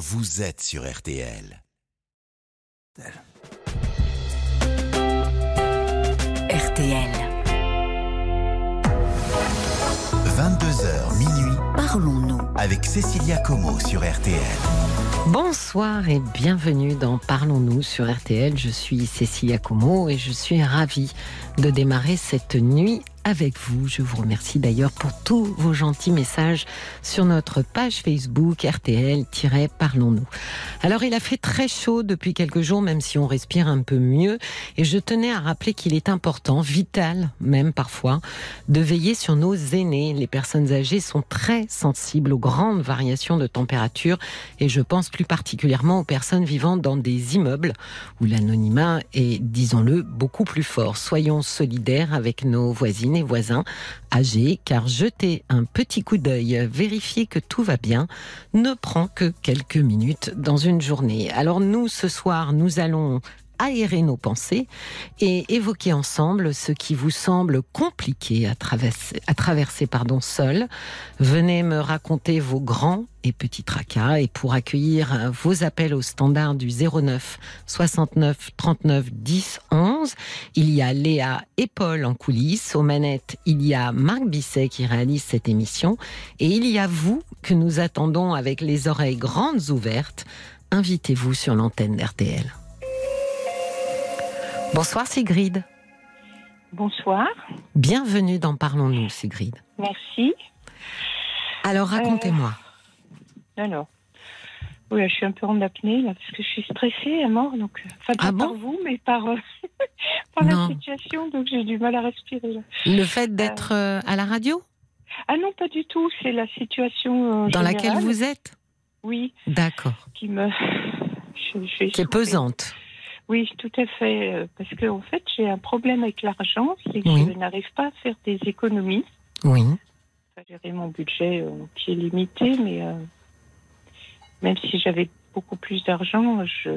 vous êtes sur RTL. RTL. 22h minuit Parlons-nous. avec Cécilia Como sur RTL. Bonsoir et bienvenue dans Parlons-nous sur RTL. Je suis Cécilia Como et je suis ravie de démarrer cette nuit avec vous. Je vous remercie d'ailleurs pour tous vos gentils messages sur notre page Facebook RTL-Parlons-nous. Alors il a fait très chaud depuis quelques jours, même si on respire un peu mieux. Et je tenais à rappeler qu'il est important, vital même parfois, de veiller sur nos aînés. Les personnes âgées sont très sensibles aux grandes variations de température et je pense plus particulièrement aux personnes vivant dans des immeubles où l'anonymat est, disons-le, beaucoup plus fort. Soyons solidaires avec nos voisines et voisins âgés, car jeter un petit coup d'œil, vérifier que tout va bien, ne prend que quelques minutes dans une journée. Alors nous, ce soir, nous allons aérer nos pensées et évoquer ensemble ce qui vous semble compliqué à traverser, à traverser seul. Venez me raconter vos grands et petits tracas et pour accueillir vos appels au standard du 09 69 39 10 11, il y a Léa et Paul en coulisses. Aux manettes, il y a Marc Bisset qui réalise cette émission et il y a vous que nous attendons avec les oreilles grandes ouvertes. Invitez-vous sur l'antenne d'RTL. Bonsoir Sigrid. Bonsoir, Bienvenue dans Parlons-nous Sigrid. merci. Alors racontez-moi. Alors, oui, je suis un peu en apnée là, parce que je suis stressée à mort, donc euh, enfin pas Ah bon par vous, mais par, euh, par la situation, donc j'ai du mal à respirer. Là. Le fait d'être euh, à la radio? Ah non, pas du tout, c'est la situation euh, dans laquelle vous êtes? Oui, D'accord. qui me, je, je vais Qui est pesante. Oui, tout à fait, euh, parce que en fait j'ai un problème avec l'argent, c'est que Oui. je n'arrive pas à faire des économies. Oui. à gérer mon budget euh, qui est limité, mais euh, même si j'avais beaucoup plus d'argent, je,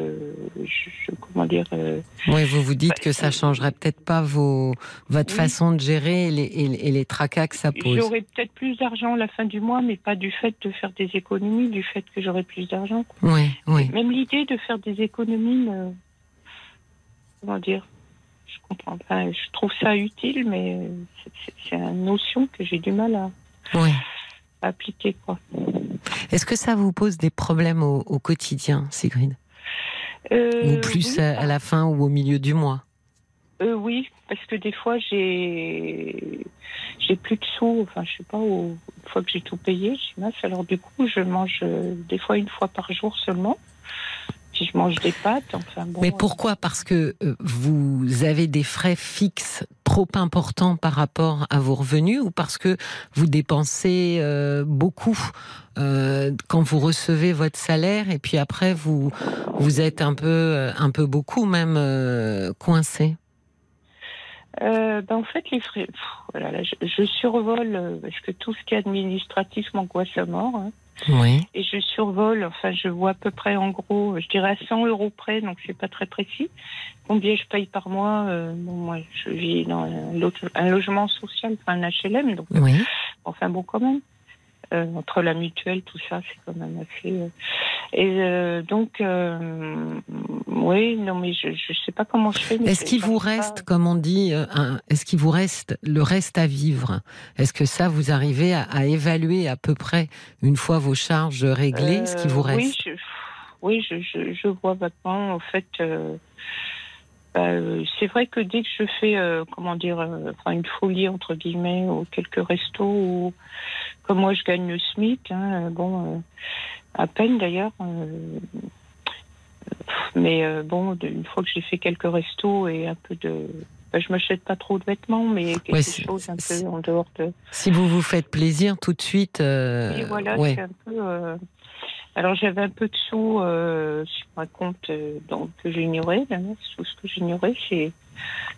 je, je- comment dire, euh, Oui, vous vous dites que ça changerait peut-être pas vos, votre Oui. façon de gérer et les, et tracas que ça pose. j'aurais peut-être plus d'argent à la fin du mois, mais pas du fait de faire des économies, du fait que j'aurais plus d'argent. Oui, oui. Même l'idée de faire des économies, me- comment dire, je comprends pas. Je trouve ça utile, mais c'est- une notion que j'ai du mal à, oui. à appliquer. Est-ce que ça vous pose des problèmes au, au quotidien, Sigrid? Euh, Ou plus oui, à, à la fin ou au milieu du mois? Euh, oui, parce que des fois j'ai j'ai plus de sous. Enfin, je sais pas. Une fois que j'ai tout payé, je mince. Alors du coup, je mange euh, des fois une fois par jour seulement. Je mange des pâtes. Enfin bon. Mais euh, pourquoi? Parce que euh, vous avez des frais fixes trop importants par rapport à vos revenus ou parce que vous dépensez euh, beaucoup euh, quand vous recevez votre salaire et puis après vous vous êtes un peu un peu beaucoup même euh, coincé? euh, ben, en fait, les frais. pff, voilà, là, je, je survole euh, parce que tout ce qui est administratif m'angoisse à mort. hein. Oui. et je survole. Enfin, je vois à peu près en gros, je dirais à 100 euros près, donc c'est pas très précis. Combien je paye par mois euh, Bon, moi, je vis dans un, un logement social, enfin un HLM, donc Oui. enfin bon quand même. Euh, entre la mutuelle, tout ça, c'est quand même assez. euh, Et euh, donc, oui, non, mais je je sais pas comment je fais. Est-ce qu'il vous pas- reste, comme on dit, un- est-ce qu'il vous reste le reste à vivre? Est-ce que ça, vous arrivez à, à évaluer à peu près, une fois vos charges réglées, ce qui vous reste Oui, je, oui, je, je, je vois maintenant. En fait, euh, bah, euh, c'est vrai que dès que je fais, euh, comment dire, euh, enfin une folie entre guillemets, ou quelques restos, ou comme moi je gagne le SMIC, hein, bon, à peine d'ailleurs. mais bon, une fois que j'ai fait quelques restos et un peu de, bah, je m'achète pas trop de vêtements, mais quelque Ouais, chose un peu en dehors de. Si vous vous faites plaisir tout de suite, Et voilà, ouais. c'est un peu. Alors j'avais un peu de sous euh, sur un compte euh, donc, que j'ignorais. là, Tout ce que j'ignorais, c'est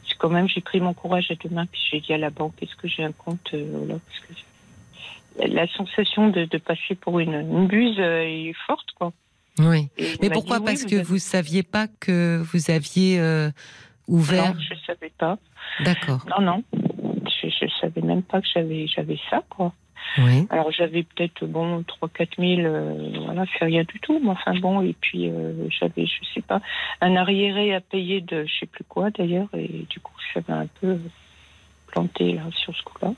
c'est quand même j'ai pris mon courage à deux mains puis j'ai dit à la banque est-ce que j'ai un compte euh, voilà, parce que la- sensation de, de passer pour une, une buse euh, est forte quoi. Oui. Et Mais m'a pourquoi? dit, oui, Parce vous que avez- vous saviez pas que vous aviez euh, ouvert? Non, je savais pas. D'accord. Non, non. Je, je savais même pas que j'avais j'avais ça, quoi. Alors j'avais peut-être bon 3 4 000, euh, voilà, c'est rien du tout. Mais enfin bon, et puis euh, j'avais, je sais pas, un arriéré à payer de je sais plus quoi d'ailleurs, et du coup j'avais un peu planté là sur ce coup-là.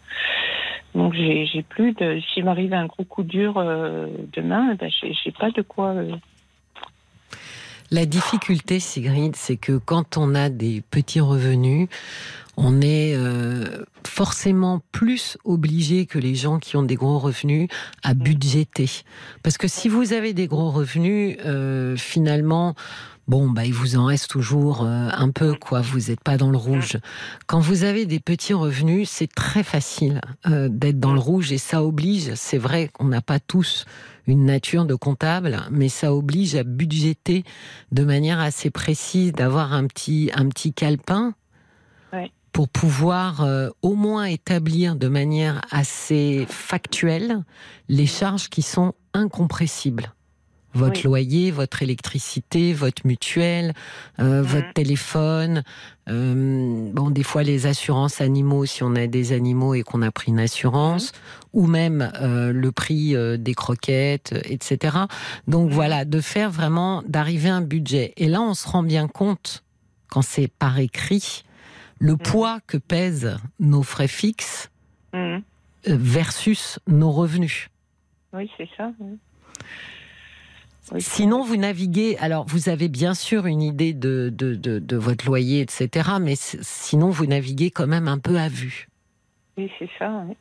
Donc j'ai plus de. S'il m'arrive un gros coup dur euh, demain, ben, j'ai j'ai pas de quoi. La difficulté, Sigrid, c'est que quand on a des petits revenus, on est euh, forcément plus obligé que les gens qui ont des gros revenus à budgéter. Parce que si vous avez des gros revenus, euh, finalement, bon, bah, il vous en reste toujours euh, un peu, quoi. Vous n'êtes pas dans le rouge. Quand vous avez des petits revenus, c'est très facile euh, d'être dans le rouge et ça oblige, c'est vrai qu'on n'a pas tous une nature de comptable, mais ça oblige à budgéter de manière assez précise, d'avoir un petit, un petit calepin Ouais. pour pouvoir euh, au moins établir de manière assez factuelle les charges qui sont incompressibles. Votre Oui. loyer, votre électricité, votre mutuelle, euh, votre téléphone, euh, bon, des fois les assurances animaux, si on a des animaux et qu'on a pris une assurance, ou même euh, le prix des croquettes, etc. Donc voilà, de faire vraiment, d'arriver à un budget. Et là, on se rend bien compte, quand c'est par écrit, le poids que pèsent nos frais fixes versus nos revenus. Oui, c'est ça. oui. Sinon, vous naviguez. Alors, vous avez bien sûr une idée de, de, de, de votre loyer, etc. Mais sinon, vous naviguez quand même un peu à vue. Oui, c'est ça. oui.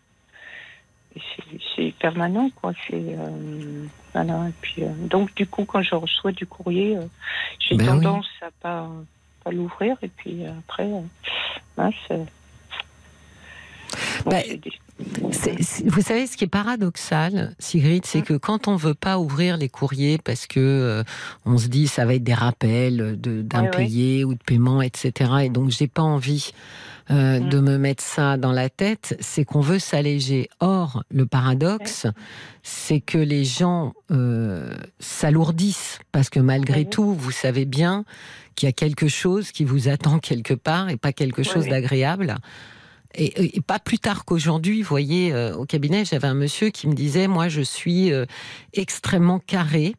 C'est- permanent, quoi. C'est euh, voilà. Et puis euh, donc du coup, quand je reçois du courrier, euh, j'ai Ben oui. tendance à pas pas l'ouvrir et puis après, mince, c'est- vous savez, ce qui est paradoxal, Sigrid, c'est Hum. que quand on veut pas ouvrir les courriers parce que euh, on se dit ça va être des rappels de- d'impayés ou de paiements, etc. Et donc j'ai pas envie euh, Hum. de me mettre ça dans la tête, c'est qu'on veut s'alléger. Or, le paradoxe, c'est que les gens euh, s'alourdissent parce que malgré Oui. tout, vous savez bien qu'il y a quelque chose qui vous attend quelque part et pas quelque chose oui. d'agréable. Et, et pas plus tard qu'aujourd'hui, vous voyez, euh, au cabinet, j'avais un monsieur qui me disait, moi, je suis euh, extrêmement carré.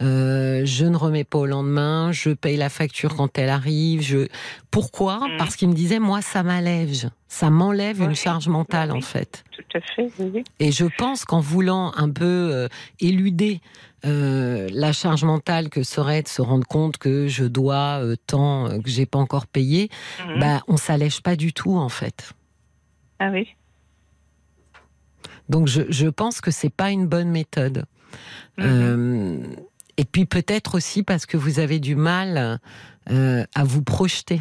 Euh, je ne remets pas au lendemain, je paye la facture quand elle arrive. Je... Pourquoi? Mhm. Parce qu'il me disait, moi, ça m'allège. Ça m'enlève une charge mentale, Oui. en fait. tout à fait. Oui. Et je pense qu'en voulant un peu euh, éluder euh, la charge mentale que serait de se rendre compte que je dois tant que j'ai pas encore payé, Mhm. bah, on s'allège pas du tout, en fait. Ah oui. Donc je, je pense que c'est pas une bonne méthode. Mhm. Euh, et puis peut-être aussi parce que vous avez du mal euh, à vous projeter.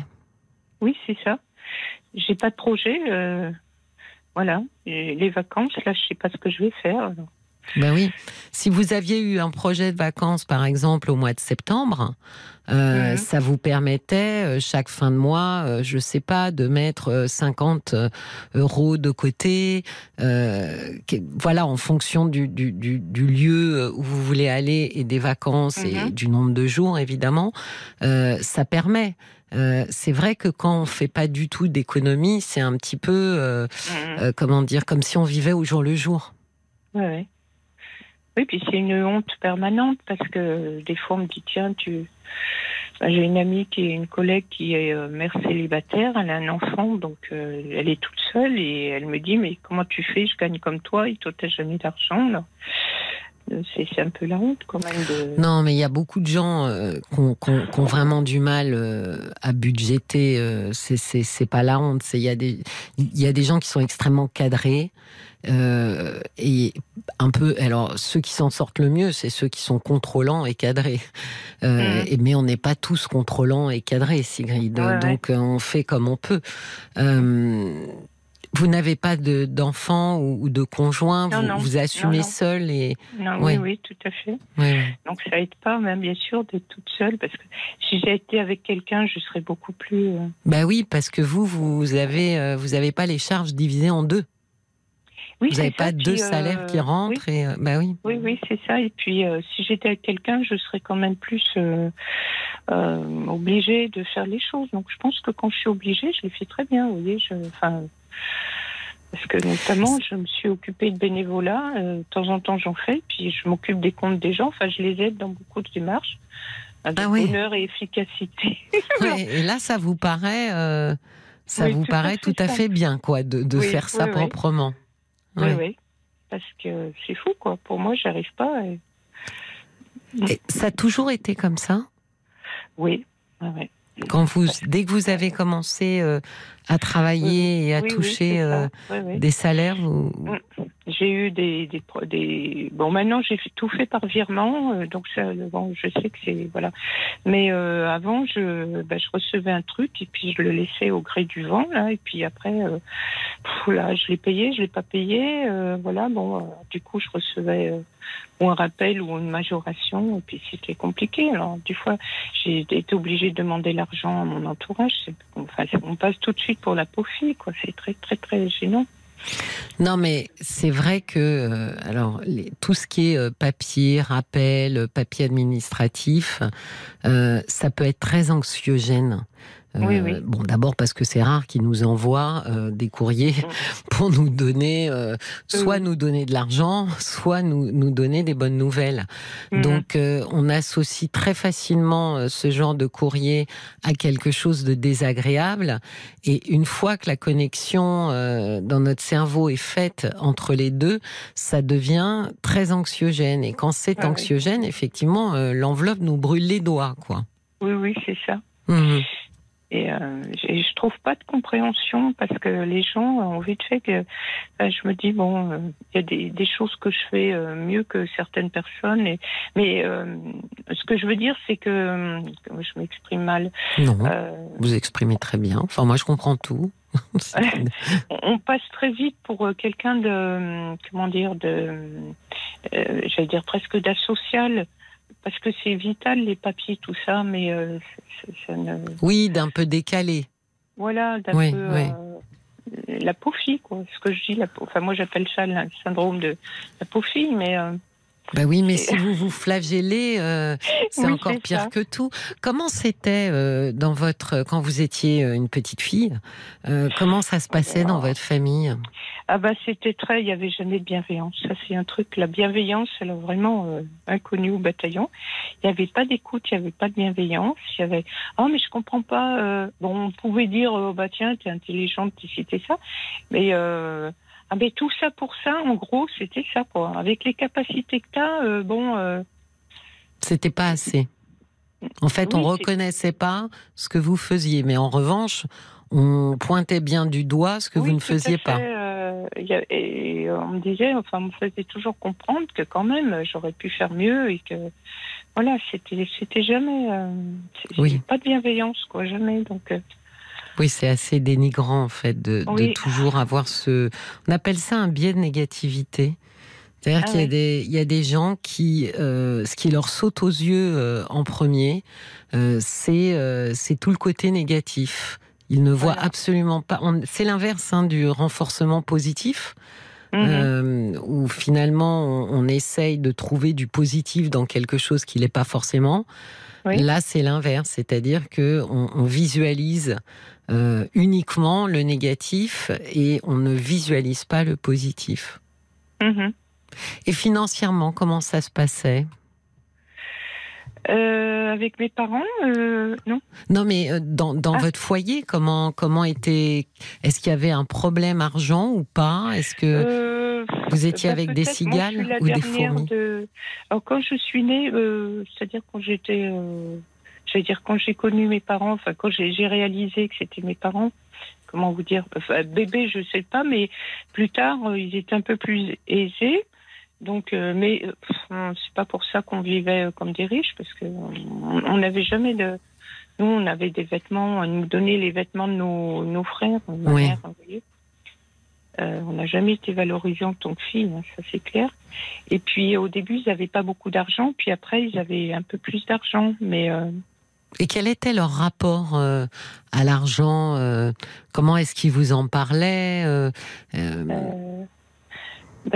Oui, c'est ça. J'ai pas de projet. euh, voilà. Et les vacances, là, je sais pas ce que je vais faire. alors. Ben oui. Si vous aviez eu un projet de vacances, par exemple, au mois de septembre, euh, Mhm. ça vous permettait euh, chaque fin de mois, euh, je sais pas, de mettre euh, 50 euros de côté. euh, que- voilà, en fonction du, du, du, du lieu où vous voulez aller et des vacances et Mhm. du nombre de jours, évidemment, euh, ça permet. Euh, c'est vrai que quand on fait pas du tout d'économie, c'est un petit peu, euh, Mhm. euh, comment dire, comme si on vivait au jour le jour. Ouais, ouais. Oui, puis c'est une honte permanente parce que des fois on me dit tiens tu Ben, j'ai une amie qui est une collègue qui est euh, mère célibataire, elle a un enfant donc euh, elle est toute seule et elle me dit mais comment tu fais? Je gagne comme toi et toi t'as jamais d'argent C'est un peu la honte quand même de. Non, mais il y a beaucoup de gens euh, qui ont- vraiment du mal euh, à budgéter. euh, c'est- pas la honte. Il y, a des- il y a des gens qui sont extrêmement cadrés. euh, et un peu, alors ceux qui s'en sortent le mieux, c'est ceux qui sont contrôlants et cadrés. Euh, et- mais on n'est pas tous contrôlants et cadrés, Sigrid. Ouais. Donc on fait comme on peut. Euh, vous n'avez pas de- d'enfants ou, ou de conjoint, Non, vous, non. vous assumez Non, seul et Non, Ouais. oui, oui, tout à fait. Donc ça aide pas, même bien sûr, d'être toute seule parce que si j'ai été avec quelqu'un, je serais beaucoup plus. euh, Bah oui, parce que vous, vous avez, euh, vous avez pas les charges divisées en deux. Oui, Vous n'avez ça, pas puis, deux euh, salaires qui oui, rentrent et euh, bah oui. Oui, oui, c'est ça. Et puis, euh, si j'étais avec quelqu'un, je serais quand même plus obligée de faire les choses. Donc, je pense que quand je suis obligée, je les fais très bien. Vous voyez, je, enfin, Parce que notamment, je me suis occupée de bénévolat. euh, de temps en temps, j'en fais. Puis je m'occupe des comptes des gens. Enfin, je les aide dans beaucoup de démarches. Avec Ah oui. bonheur et efficacité. Et là, ça vous paraît, euh, ça Oui, vous tout à paraît fait tout à fait bien, quoi, de, faire ça proprement. Oui, oui. Parce que c'est fou, quoi. Pour moi, j'arrive pas. et- Et ça a toujours été comme ça? Oui. ouais. Quand vous, dès que vous avez commencé euh, à travailler et à Oui, toucher euh, des salaires, vous... J'ai eu des, des, bon maintenant j'ai tout fait par virement euh, donc ça bon je sais que c'est voilà. Mais avant je bah, je recevais un truc et puis je le laissais au gré du vent là et puis après pff, là je l'ai payé je l'ai pas payé voilà bon du coup je recevais ou un rappel ou une majoration et puis c'était compliqué. Alors du fois j'ai été obligée de demander l'argent à mon entourage. Enfin on passe tout de suite pour la pauvre fille quoi. C'est très très très gênant. Non, mais c'est vrai que euh, alors tout ce qui est euh, papier, rappel, euh, papier administratif, ça peut être très anxiogène. Euh, Oui, oui. Bon, d'abord parce que c'est rare qu'ils nous envoient euh, des courriers pour nous donner, euh, soit Oui. nous donner de l'argent, soit nous, nous donner des bonnes nouvelles. Mhm. Donc, on associe très facilement ce genre de courrier à quelque chose de désagréable. Et une fois que la connexion dans notre cerveau est faite entre les deux, ça devient très anxiogène. Et quand c'est Ah oui. anxiogène, effectivement, l'enveloppe nous brûle les doigts, quoi. oui oui c'est ça Mhm. Et euh, et je trouve pas de compréhension parce que les gens ont vite fait que enfin, je me dis bon euh, il y a des, des choses que je fais euh, mieux que certaines personnes et mais euh, ce que je veux dire c'est que euh, je m'exprime mal Non, euh, vous exprimez très bien. Enfin, moi, je comprends tout. on- passe très vite pour euh, quelqu'un de euh, comment dire de euh, j'allais dire presque d'asocial parce que c'est vital les papiers tout ça mais euh, ça- ça ne oui, d'un peu décalé. Voilà, d'un Oui, peu oui. euh, la pauvre fille, quoi. Ce que je dis, la, enfin moi j'appelle ça le syndrome de la pauvre fille, mais euh, Bah oui, mais si vous vous flagellez, euh, c'est Oui, encore pire ça. que tout. Comment c'était euh, dans votre quand vous étiez euh, une petite fille euh, Comment ça se passait dans votre famille? Ah bah c'était très, il y avait jamais de bienveillance. Ça c'est un truc, la bienveillance, elle est vraiment inconnue au bataillon. Il n'y avait pas d'écoute, il n'y avait pas de bienveillance. Il y avait, ah mais je comprends pas. bon, on pouvait dire, euh, bah tiens, t'es intelligente, t'es ça, mais ah mais tout ça pour ça, en gros, c'était ça quoi. Avec les capacités que t'as, euh, bon. euh, C'était pas assez. En fait, on Oui, c'est- reconnaissait pas ce que vous faisiez, mais en revanche, on pointait bien du doigt ce que Oui, vous ne faisiez pas. euh, et on me disait, enfin, on me faisait toujours comprendre que quand même, j'aurais pu faire mieux et que, voilà, c'était, c'était jamais, euh, Oui. pas de bienveillance, quoi, jamais. Donc, euh, Oui, c'est assez dénigrant en fait de, toujours avoir ce. On appelle ça un biais de négativité. C'est-à-dire Ah qu'il y, a oui. des- il y a des gens qui, euh, ce qui leur saute aux yeux euh, en premier, euh, c'est tout le côté négatif. Ils ne voient Voilà. absolument pas. C'est l'inverse hein, du renforcement positif. euh, où finalement on, on essaye de trouver du positif dans quelque chose qui n'est pas forcément. Oui. Là, c'est l'inverse, c'est-à-dire que on, on visualise euh, uniquement le négatif et on ne visualise pas le positif. Mhm. Et financièrement, comment ça se passait? Euh, avec mes parents, euh, non. Non, mais dans, dans Ah. votre foyer, comment comment était Est-ce qu'il y avait un problème argent ou pas? Est-ce que Euh, vous étiez bah, avec des cigales moi, ou des fourmis? de- Alors, quand je suis née, c'est-à-dire quand j'étais, euh, j'allais dire quand j'ai connu mes parents, enfin quand j'ai réalisé que c'était mes parents, comment vous dire, enfin, bébé, je sais pas, mais plus tard, euh, ils étaient un peu plus aisés. Donc, euh, mais euh, c'est pas pour ça qu'on vivait comme des riches, parce que on n'avait jamais de. Nous, on avait des vêtements, on nous donnait les vêtements de nos, nos frères, ma Oui. mère, vous voyez. Euh, on n'a jamais été valorisés en tant que fille, hein, ça c'est clair. Et puis au début, ils n'avaient pas beaucoup d'argent, puis après, ils avaient un peu plus d'argent. Mais euh, Et quel était leur rapport euh, à l'argent euh, Comment est-ce qu'ils vous en parlaient euh, ben,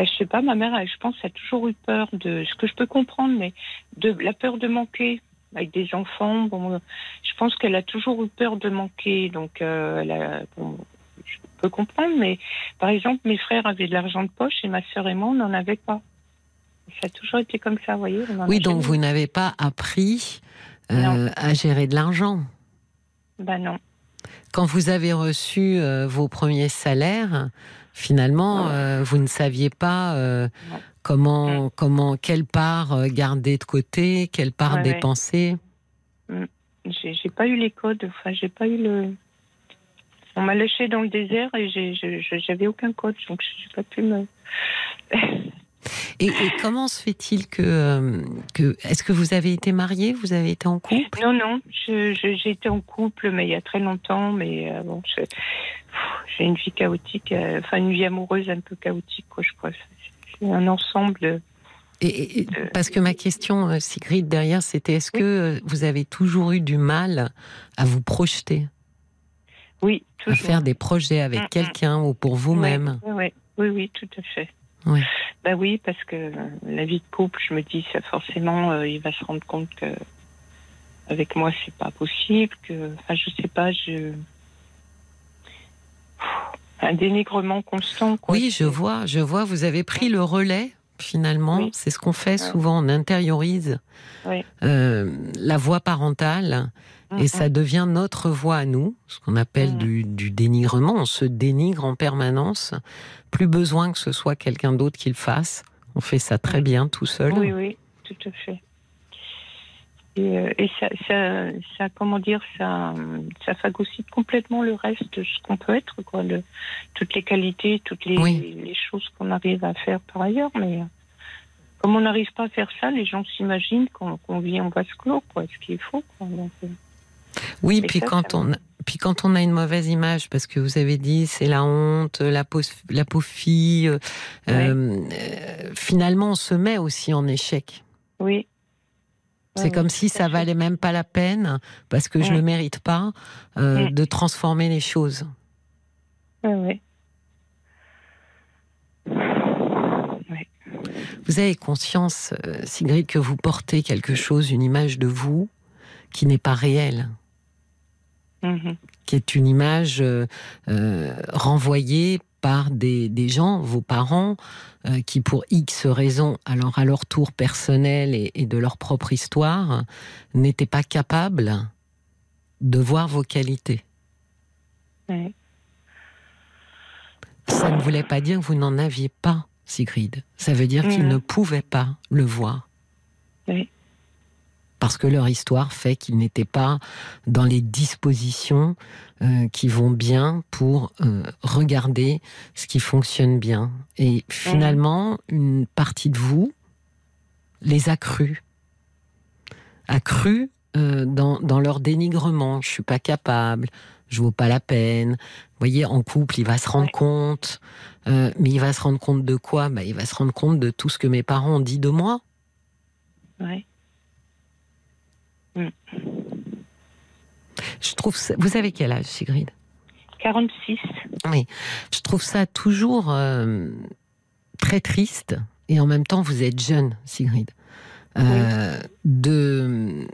je sais pas, ma mère, elle, je pense, a toujours eu peur de ce que je peux comprendre, mais de la peur de manquer avec des enfants. Bon, je pense qu'elle a toujours eu peur de manquer, donc elle a, bon, je- peut comprendre, mais par exemple, mes frères avaient de l'argent de poche et ma sœur et moi, on n'en avait pas. Ça a toujours été comme ça, vous voyez. on en a Oui, donc jamais vous n'avez pas appris euh, à gérer de l'argent. Bah non. Quand vous avez reçu euh, vos premiers salaires, finalement, euh, vous ne saviez pas euh, Non. comment, comment, quelle part garder de côté, quelle part Ouais, dépenser. J'ai j'ai pas eu les codes, enfin, j'ai pas eu le. On m'a lâché dans le désert et je- je- j'avais aucun code, donc j'ai pas pu me. Et, et comment se fait-il que, euh, que est-ce que vous avez été marié, vous avez été en couple? Non, non, été en couple, mais il y a très longtemps, mais euh, bon, j'ai une vie chaotique, euh, enfin une vie amoureuse un peu chaotique, quoi, je crois. C'est un ensemble. Et- parce que ma question, Sigrid, derrière, c'était est-ce que vous avez toujours eu du mal à vous projeter, Oui, à toujours. faire des projets avec Mm, mm. quelqu'un ou pour vous-même? Oui, oui, oui, oui, tout à fait. Oui. Bah oui, parce que euh, la vie de couple, je me dis, ça forcément, euh, il va se rendre compte que avec moi, c'est pas possible, que, enfin, je sais pas, je un dénigrement constant. Quoi. Oui, je vois, je vois. Vous avez pris le relais finalement. Oui. C'est ce qu'on fait souvent. On intériorise Oui. euh, la voix parentale et ça devient notre voix à nous, ce qu'on appelle Mhm. du, du dénigrement. On se dénigre en permanence. Plus besoin que ce soit quelqu'un d'autre qui le fasse. On fait ça très bien tout seul. Oui, oui, tout à fait. Et, euh, et ça, ça, ça, comment dire, ça, ça phagocyte complètement le reste de ce qu'on peut être, quoi. Le, toutes les qualités, toutes les, Oui. les choses qu'on arrive à faire par ailleurs. Mais euh, comme on n'arrive pas à faire ça, les gens s'imaginent qu'on vit en vase clos, quoi. Ce qui est faux, quoi. Donc, euh, Oui, Et puis ça, quand ça on, puis quand on a une mauvaise image, parce que vous avez dit c'est la honte, la peau, la peau fille, euh, euh, finalement on se met aussi en échec. oui. C'est comme oui, si ça fait. valait même pas la peine, parce que je ne mérite pas, euh, de transformer les choses. Ouais. Vous avez conscience, Sigrid, que vous portez quelque chose, une image de vous qui n'est pas réelle, Mhm. qui est une image euh, euh, renvoyée par des, des gens, vos parents, euh, qui pour X raisons, alors à leur tour personnel et, et de leur propre histoire, n'étaient pas capables de voir vos qualités. Ça ne voulait pas dire que vous n'en aviez pas, Sigrid. Ça veut dire qu'ils Mhm. ne pouvaient pas le voir. Oui. Parce que leur histoire fait qu'ils n'étaient pas dans les dispositions euh, qui vont bien pour euh, regarder ce qui fonctionne bien. Et finalement, une partie de vous les a crus. A cru euh, dans, dans leur dénigrement. Je suis pas capable, je vaux pas la peine. Vous voyez, en couple, il va se rendre compte. Euh, mais il va se rendre compte de quoi? Bah, Il va se rendre compte de tout ce que mes parents ont dit de moi. Ouais. Je trouve ça... Vous avez quel âge, Sigrid? 46. Oui. Je trouve ça toujours euh, très triste. Et en même temps, vous êtes jeune, Sigrid. Euh, de,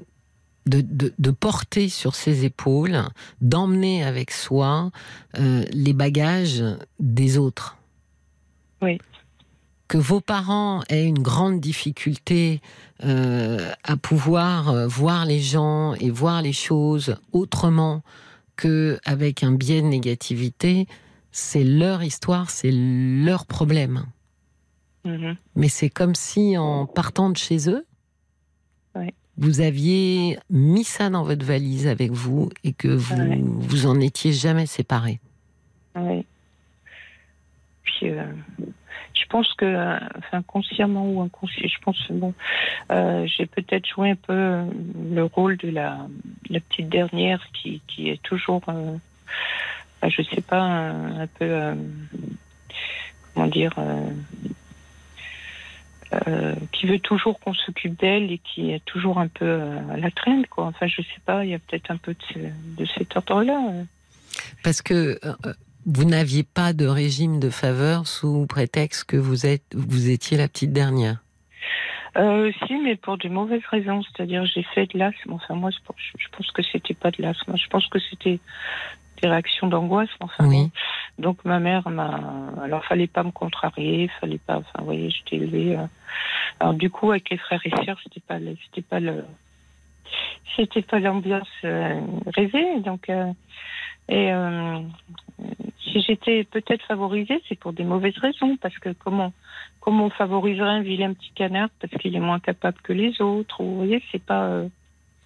de, de, de porter sur ses épaules, d'emmener avec soi euh, les bagages des autres. Oui. Que vos parents aient une grande difficulté euh, à pouvoir euh, voir les gens et voir les choses autrement que avec un biais de négativité, c'est leur histoire, c'est leur problème. Mhm. Mais c'est comme si en partant de chez eux, Ouais. vous aviez mis ça dans votre valise avec vous et que vous Ouais. vous en étiez jamais séparés. Oui. Puis, euh, je pense que, enfin, consciemment ou inconsciemment, je pense, bon, euh, j'ai peut-être joué un peu euh, le rôle de la, petite dernière qui, est toujours, euh, enfin, je sais pas, un, peu, euh, comment dire, qui veut toujours qu'on s'occupe d'elle et qui est toujours un peu à la traîne, quoi. Enfin, je sais pas, il y a peut-être un peu de, de cet ordre-là. Parce que vous n'aviez pas de régime de faveur sous prétexte que vous, êtes, vous étiez la petite dernière. Euh, si, mais pour des mauvaises raisons. C'est-à-dire, j'ai fait de l'asthme. Enfin, moi, je pense que c'était pas de l'asthme. Je pense que c'était des réactions d'angoisse. Enfin, Oui. Donc ma mère m'a. Alors fallait pas me contrarier, fallait pas. Enfin, vous voyez, j'étais élevée. euh. Alors du coup, avec les frères et sœurs, c'était pas, le- c'était pas le, c'était pas l'ambiance euh, rêvée. Donc euh, et euh, si j'étais peut-être favorisée, c'est pour des mauvaises raisons, parce que comment comment on favoriserait un vilain petit canard parce qu'il est moins capable que les autres. Ou, vous voyez, c'est pas. euh,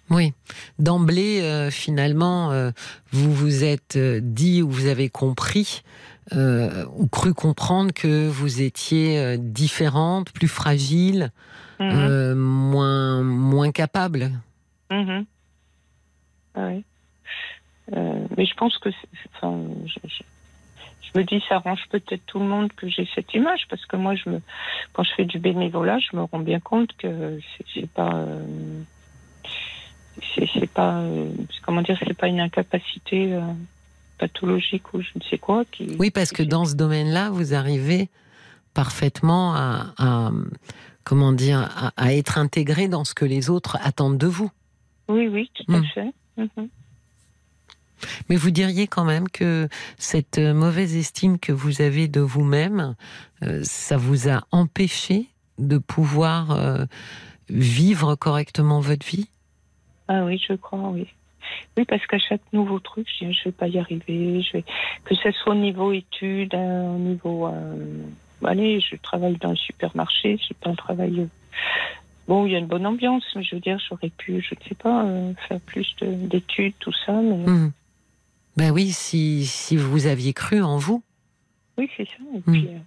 Oui. D'emblée, euh, finalement, euh, vous vous êtes dit ou vous avez compris ou cru comprendre que vous étiez différente, plus fragile, mhm. moins, moins capable. Mhm. Ah oui. Euh, mais je pense que, enfin, je, je- je me dis, ça arrange peut-être tout le monde que j'ai cette image, parce que moi, je me, quand je fais du bénévolat, je me rends bien compte que c'est- pas, euh, c'est pas, euh, comment dire, c'est pas une incapacité euh, pathologique ou je ne sais quoi qui. Oui, parce que dans ce domaine-là, vous arrivez parfaitement à, à- comment dire, à, à être intégré dans ce que les autres attendent de vous. Oui, oui, tout à Mm. fait. Mhm. Mais vous diriez quand même que cette euh, mauvaise estime que vous avez de vous-même, euh, ça vous a empêché de pouvoir euh, vivre correctement votre vie? Ah oui, je crois, oui. Oui, parce qu'à chaque nouveau truc, je je vais pas y arriver. Je vais... Que ce soit au niveau études, au niveau... euh, Allez, je travaille dans le supermarché, c'est pas un travail... Bon, il y a une bonne ambiance, mais je veux dire, j'aurais pu, je ne sais pas, euh, faire plus de- d'études, tout ça. Mais... Hmm. Ben oui, si, si vous aviez cru en vous. Oui, c'est ça. Et puis, euh,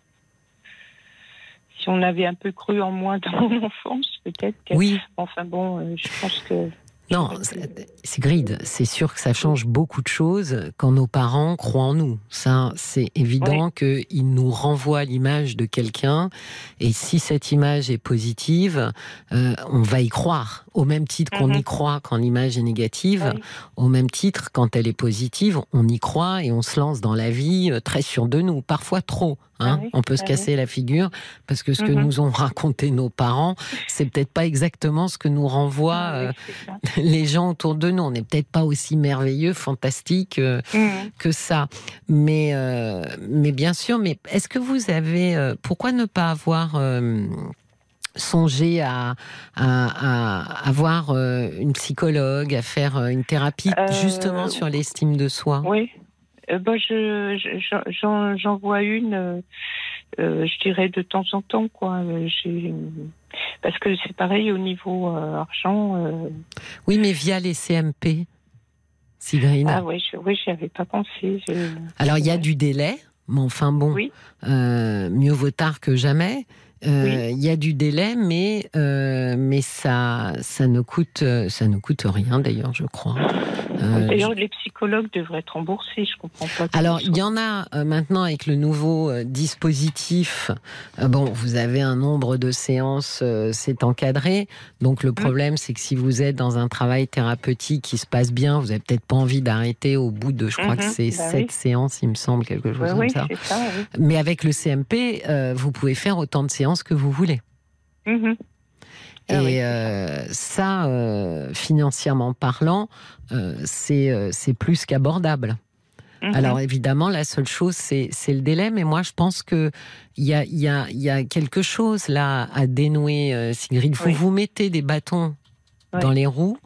si on avait un peu cru en moi dans mon enfance, peut-être que... Oui, Enfin bon, euh, je pense que... non, c'est- Sigrid, c'est sûr que ça change beaucoup de choses quand nos parents croient en nous. Ça, c'est évident qu'ils nous renvoient l'image de quelqu'un, et si cette image est positive, euh, on va y croire. Au même titre qu'on Mhm. y croit quand l'image est négative, Oui. au même titre, quand elle est positive, on y croit et on se lance dans la vie euh, très sûr de nous, parfois trop. Hein. Ah oui, on peut se ah casser la figure parce que ce que Mhm. nous ont raconté nos parents, c'est peut-être pas exactement ce que nous renvoient Ah oui, euh, les gens autour de nous. On n'est peut-être pas aussi merveilleux, fantastique euh, Mhm. que ça. Mais, euh, mais bien sûr, mais est-ce que vous avez... pourquoi ne pas avoir... songé à, à, à avoir euh, une psychologue, à faire une thérapie Euh, justement sur l'estime de soi? Oui. Euh, bah, je, je- j'en- vois une, euh, euh, je dirais de temps en temps, quoi. Euh, parce que c'est pareil au niveau argent. Oui, mais via les CMP, Sigrid. Ah oui, je, oui, j'y avais pas pensé. je- Alors, il y a ouais. du délai, mais enfin bon, Oui. mieux vaut tard que jamais. Euh, Il y a du délai, mais, euh, mais ça, ça, ne coûte, ça ne coûte rien, d'ailleurs, je crois. Euh, D'ailleurs, les psychologues devraient être remboursés. Je comprends pas. Alors, il y en a euh, maintenant avec le nouveau euh, dispositif. euh, bon, vous avez un nombre de séances, euh, c'est encadré. Donc, le problème, c'est que si vous êtes dans un travail thérapeutique qui se passe bien, vous n'avez peut-être pas envie d'arrêter au bout de, je crois que c'est bah sept oui. séances, il me semble, quelque chose comme ça. Mais avec le CMP, euh, vous pouvez faire autant de séances que vous voulez. Mhm. Ah Et oui. euh, ça, euh, financièrement parlant, euh, c'est euh, c'est plus qu'abordable. Mhm. Alors évidemment, la seule chose, c'est c'est le délai, mais moi je pense qu'il y a, y, a, y a quelque chose là à dénouer, Sigrid. Vous Oui. vous mettez des bâtons Oui. dans les roues.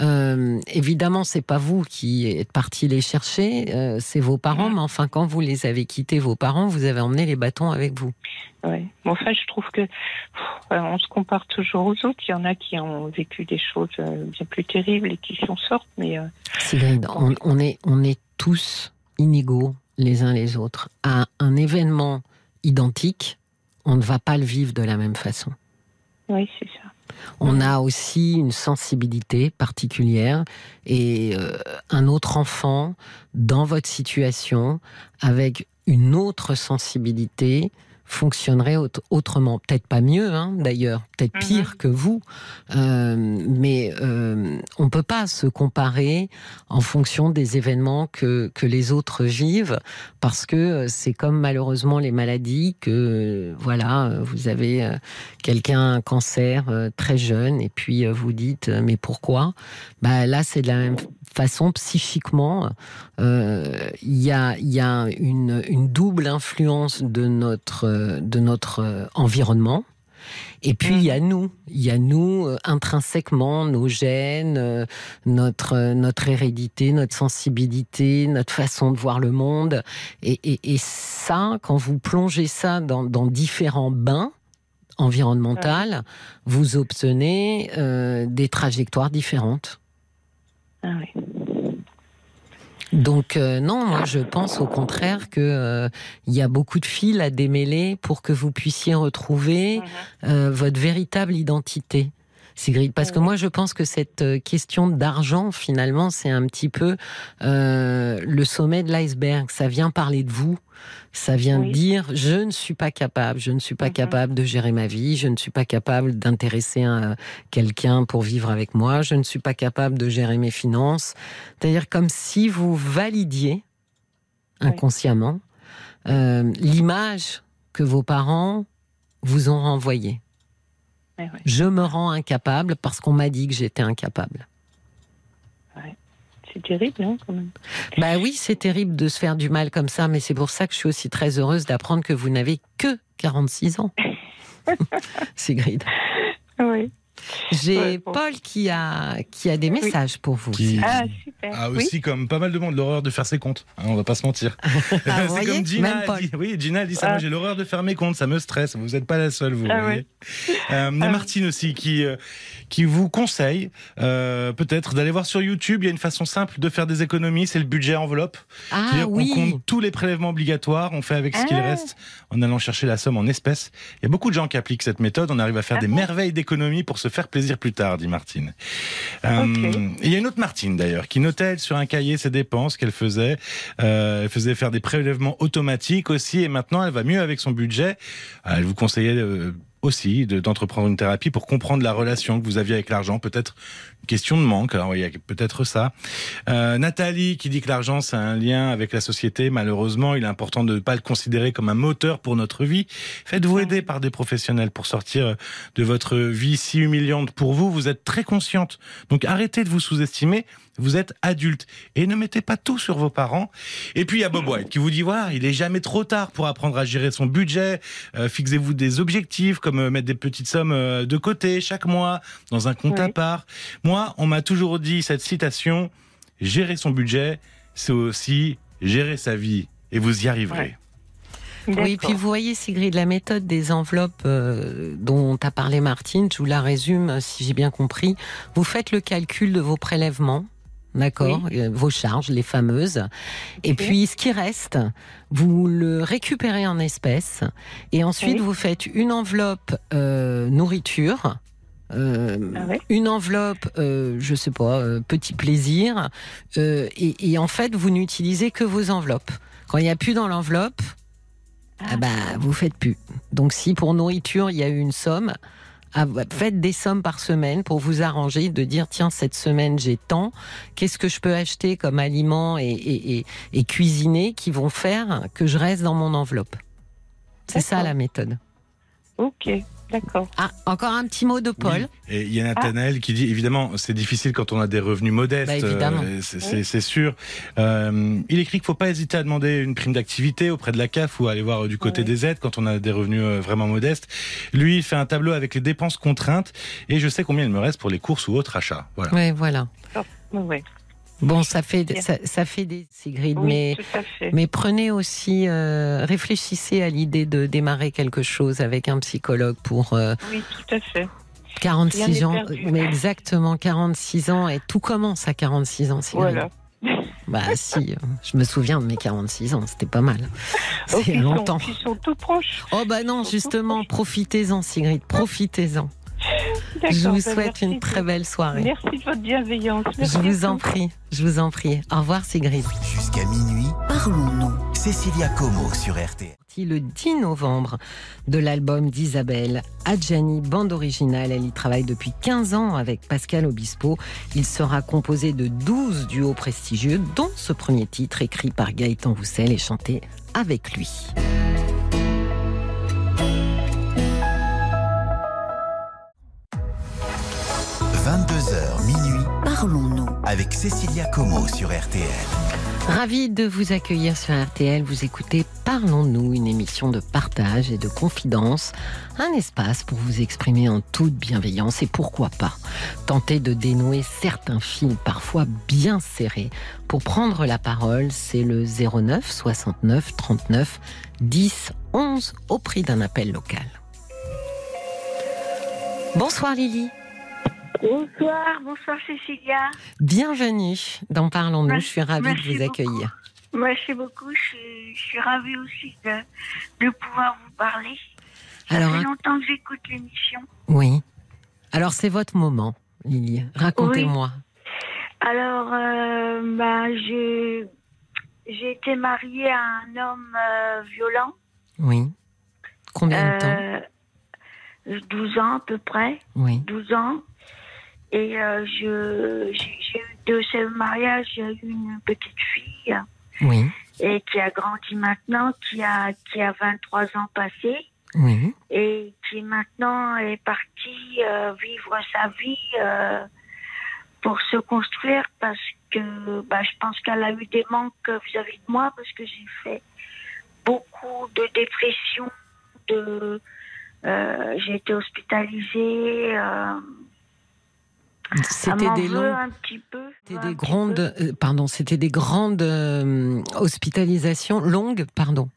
Euh, évidemment, c'est pas vous qui êtes parti les chercher, euh, c'est vos parents, mais enfin, quand vous les avez quittés, vos parents, vous avez emmené les bâtons avec vous. Ouais. Bon, enfin, je trouve que pff, euh, on se compare toujours aux autres. Il y en a qui ont vécu des choses euh, bien plus terribles et qui s'en sortent, mais euh, on, on est, on est tous inégaux les uns les autres. À un événement identique, on ne va pas le vivre de la même façon. oui, c'est ça. On a aussi une sensibilité particulière et euh, un autre enfant dans votre situation avec une autre sensibilité fonctionnerait aut- autrement. Peut-être pas mieux, hein, d'ailleurs, peut-être Mhm. pire que vous, Euh, mais euh, on peut pas se comparer en fonction des événements que, que les autres vivent, parce que euh, c'est comme malheureusement les maladies, que voilà, vous avez quelqu'un un cancer très jeune, et puis vous dites, mais pourquoi? Bah, Là, c'est de la même façon, psychiquement, euh, il y a, y a une, une, double influence de notre, de notre environnement. Et puis il y a mm. nous, il y a nous euh, intrinsèquement, nos gènes, euh, notre notre hérédité, notre sensibilité, notre façon de voir le monde. Et, et, et ça, quand vous plongez ça dans, dans différents bains environnementaux, vous obtenez euh, des trajectoires différentes. Ah oui. Donc euh, non, moi je pense au contraire que euh, il y a beaucoup de fils à démêler pour que vous puissiez retrouver mhm. euh, votre véritable identité. Sigrid, parce que moi je pense que cette question d'argent finalement c'est un petit peu le sommet de l'iceberg. Ça vient parler de vous, ça vient dire je ne suis pas capable, je ne suis pas mhm. capable de gérer ma vie, je ne suis pas capable d'intéresser quelqu'un pour vivre avec moi, je ne suis pas capable de gérer mes finances. C'est-à-dire comme si vous validiez inconsciemment euh, l'image que vos parents vous ont renvoyée. Je me rends incapable parce qu'on m'a dit que j'étais incapable. C'est terrible, hein, quand même. Bah oui, c'est terrible de se faire du mal comme ça, mais c'est pour ça que je suis aussi très heureuse d'apprendre que vous n'avez que 46 ans. Sigrid. Oui. J'ai Paul qui a, qui a des messages pour vous. Qui ah, super. a aussi, comme pas mal de monde, l'horreur de faire ses comptes. Hein, on va pas se mentir. Ah, c'est comme Gina. Dit, oui, Gina dit ça. Moi, ah. j'ai l'horreur de faire mes comptes. Ça me stresse. Vous n'êtes pas la seule, vous. Ah, voyez. Euh, Martine aussi qui, euh, qui vous conseille euh, peut-être d'aller voir sur YouTube. Il y a une façon simple de faire des économies. C'est le budget enveloppe. Ah, oui. On compte tous les prélèvements obligatoires. On fait avec ce qu'il reste en allant chercher la somme en espèces. Il y a beaucoup de gens qui appliquent cette méthode. On arrive à faire des merveilles d'économies pour se faire plaisir plus tard dit Martine. Euh, il y a une autre Martine d'ailleurs qui notait sur un cahier ses dépenses qu'elle faisait. Euh, elle faisait faire des prélèvements automatiques aussi et maintenant elle va mieux avec son budget. Euh, elle vous conseillait aussi d'entreprendre une thérapie pour comprendre la relation que vous aviez avec l'argent, peut-être question de manque, alors il y a peut-être ça. Euh, Nathalie qui dit que l'argent c'est un lien avec la société, malheureusement il est important de ne pas le considérer comme un moteur pour notre vie. Faites-vous aider par des professionnels pour sortir de votre vie si humiliante pour vous, vous êtes très consciente, donc arrêtez de vous sous-estimer, vous êtes adulte et ne mettez pas tout sur vos parents. Et puis il y a Bob White qui vous dit voilà, il est jamais trop tard pour apprendre à gérer son budget. Euh, fixez-vous des objectifs comme euh, mettre des petites sommes de côté chaque mois dans un compte à part. Moi, on m'a toujours dit cette citation gérer son budget, c'est aussi gérer sa vie et vous y arriverez. Oui, puis vous voyez, Sigrid, la méthode des enveloppes dont a parlé Martine, je vous la résume si j'ai bien compris. Vous faites le calcul de vos prélèvements D'accord, euh, vos charges, les fameuses. Et puis, ce qui reste, vous le récupérez en espèces. Et ensuite, vous faites une enveloppe euh, nourriture. Euh, ah une enveloppe, euh, je sais pas, petit plaisir, et, et, en fait vous n'utilisez que vos enveloppes. Quand il n'y a plus dans l'enveloppe, ah. ah bah vous faites plus. Donc si pour nourriture il y a eu une somme, faites des sommes par semaine pour vous arranger, de dire tiens cette semaine j'ai tant, qu'est-ce que je peux acheter comme aliments et, et, et, cuisiner qui vont faire que je reste dans mon enveloppe? C'est ça la méthode. Ok. D'accord. Ah, encore un petit mot de Paul. Et il y a Nathanaël qui dit évidemment, c'est difficile quand on a des revenus modestes. Bah, évidemment. Euh, c'est sûr. Euh, il écrit qu'il ne faut pas hésiter à demander une prime d'activité auprès de la CAF ou aller voir du côté des aides quand on a des revenus euh, vraiment modestes. Lui, il fait un tableau avec les dépenses contraintes et je sais combien il me reste pour les courses ou autres achats. Voilà. Oui, voilà. Bon, ça fait, ça, fait des Sigrid, mais, mais prenez aussi, euh, réfléchissez à l'idée de démarrer quelque chose avec un psychologue pour. Euh, oui, tout à fait. 46 ans, mais exactement 46 ans, et tout commence à 46 ans, Sigrid. Voilà. Bah si, je me souviens de mes 46 ans, c'était pas mal. C'est longtemps. ils sont tout proches. Oh bah non, justement, profitez-en Sigrid, profitez-en. Je vous bah, souhaite une très belle soirée. Merci de votre bienveillance. je vous en prie, je vous en prie. Au revoir Sigrid. Jusqu'à minuit, parlons-nous. Cécilia Como sur RTL. Le 10 novembre de l'album d'Isabelle Adjani, bande originale. Elle y travaille depuis 15 ans avec Pascal Obispo. Il sera composé de 12 duos prestigieux, dont ce premier titre écrit par Gaëtan Roussel et chanté avec lui. 22h minuit, parlons-nous avec Cécilia Como sur RTL. Ravi de vous accueillir sur RTL. Vous écoutez Parlons-nous, une émission de partage et de confidence, un espace pour vous exprimer en toute bienveillance et pourquoi pas tenter de dénouer certains fils parfois bien serrés. Pour prendre la parole, c'est le 09 69 39 10 11 au prix d'un appel local. Bonsoir Lily. Bonsoir, bonsoir Cécilia. Bienvenue dans Parlons-nous. Je suis ravie Merci de vous accueillir. Merci beaucoup. Je, suis- je suis ravie aussi de, de pouvoir vous parler. Ça Alors, fait longtemps que j'écoute l'émission. oui. Alors, c'est votre moment, Lily. Racontez-moi. Alors, euh, bah, je- j'ai été mariée à un homme euh, violent. Oui. Combien de temps? euh, 12 ans à peu près. Oui. 12 ans. Et euh, je, j'ai eu de ce mariage, j'ai eu une petite fille. Oui. et qui a grandi maintenant, qui a, qui a 23 ans passés Oui. et qui maintenant est partie euh, vivre sa vie euh, pour se construire parce que bah, je pense qu'elle a eu des manques vis-à-vis de moi parce que j'ai fait beaucoup de dépression, de, euh, j'ai été hospitalisée. C'était des un petit peu. C'était des grandes, euh, pardon, c'était des grandes euh, hospitalisations longues, pardon.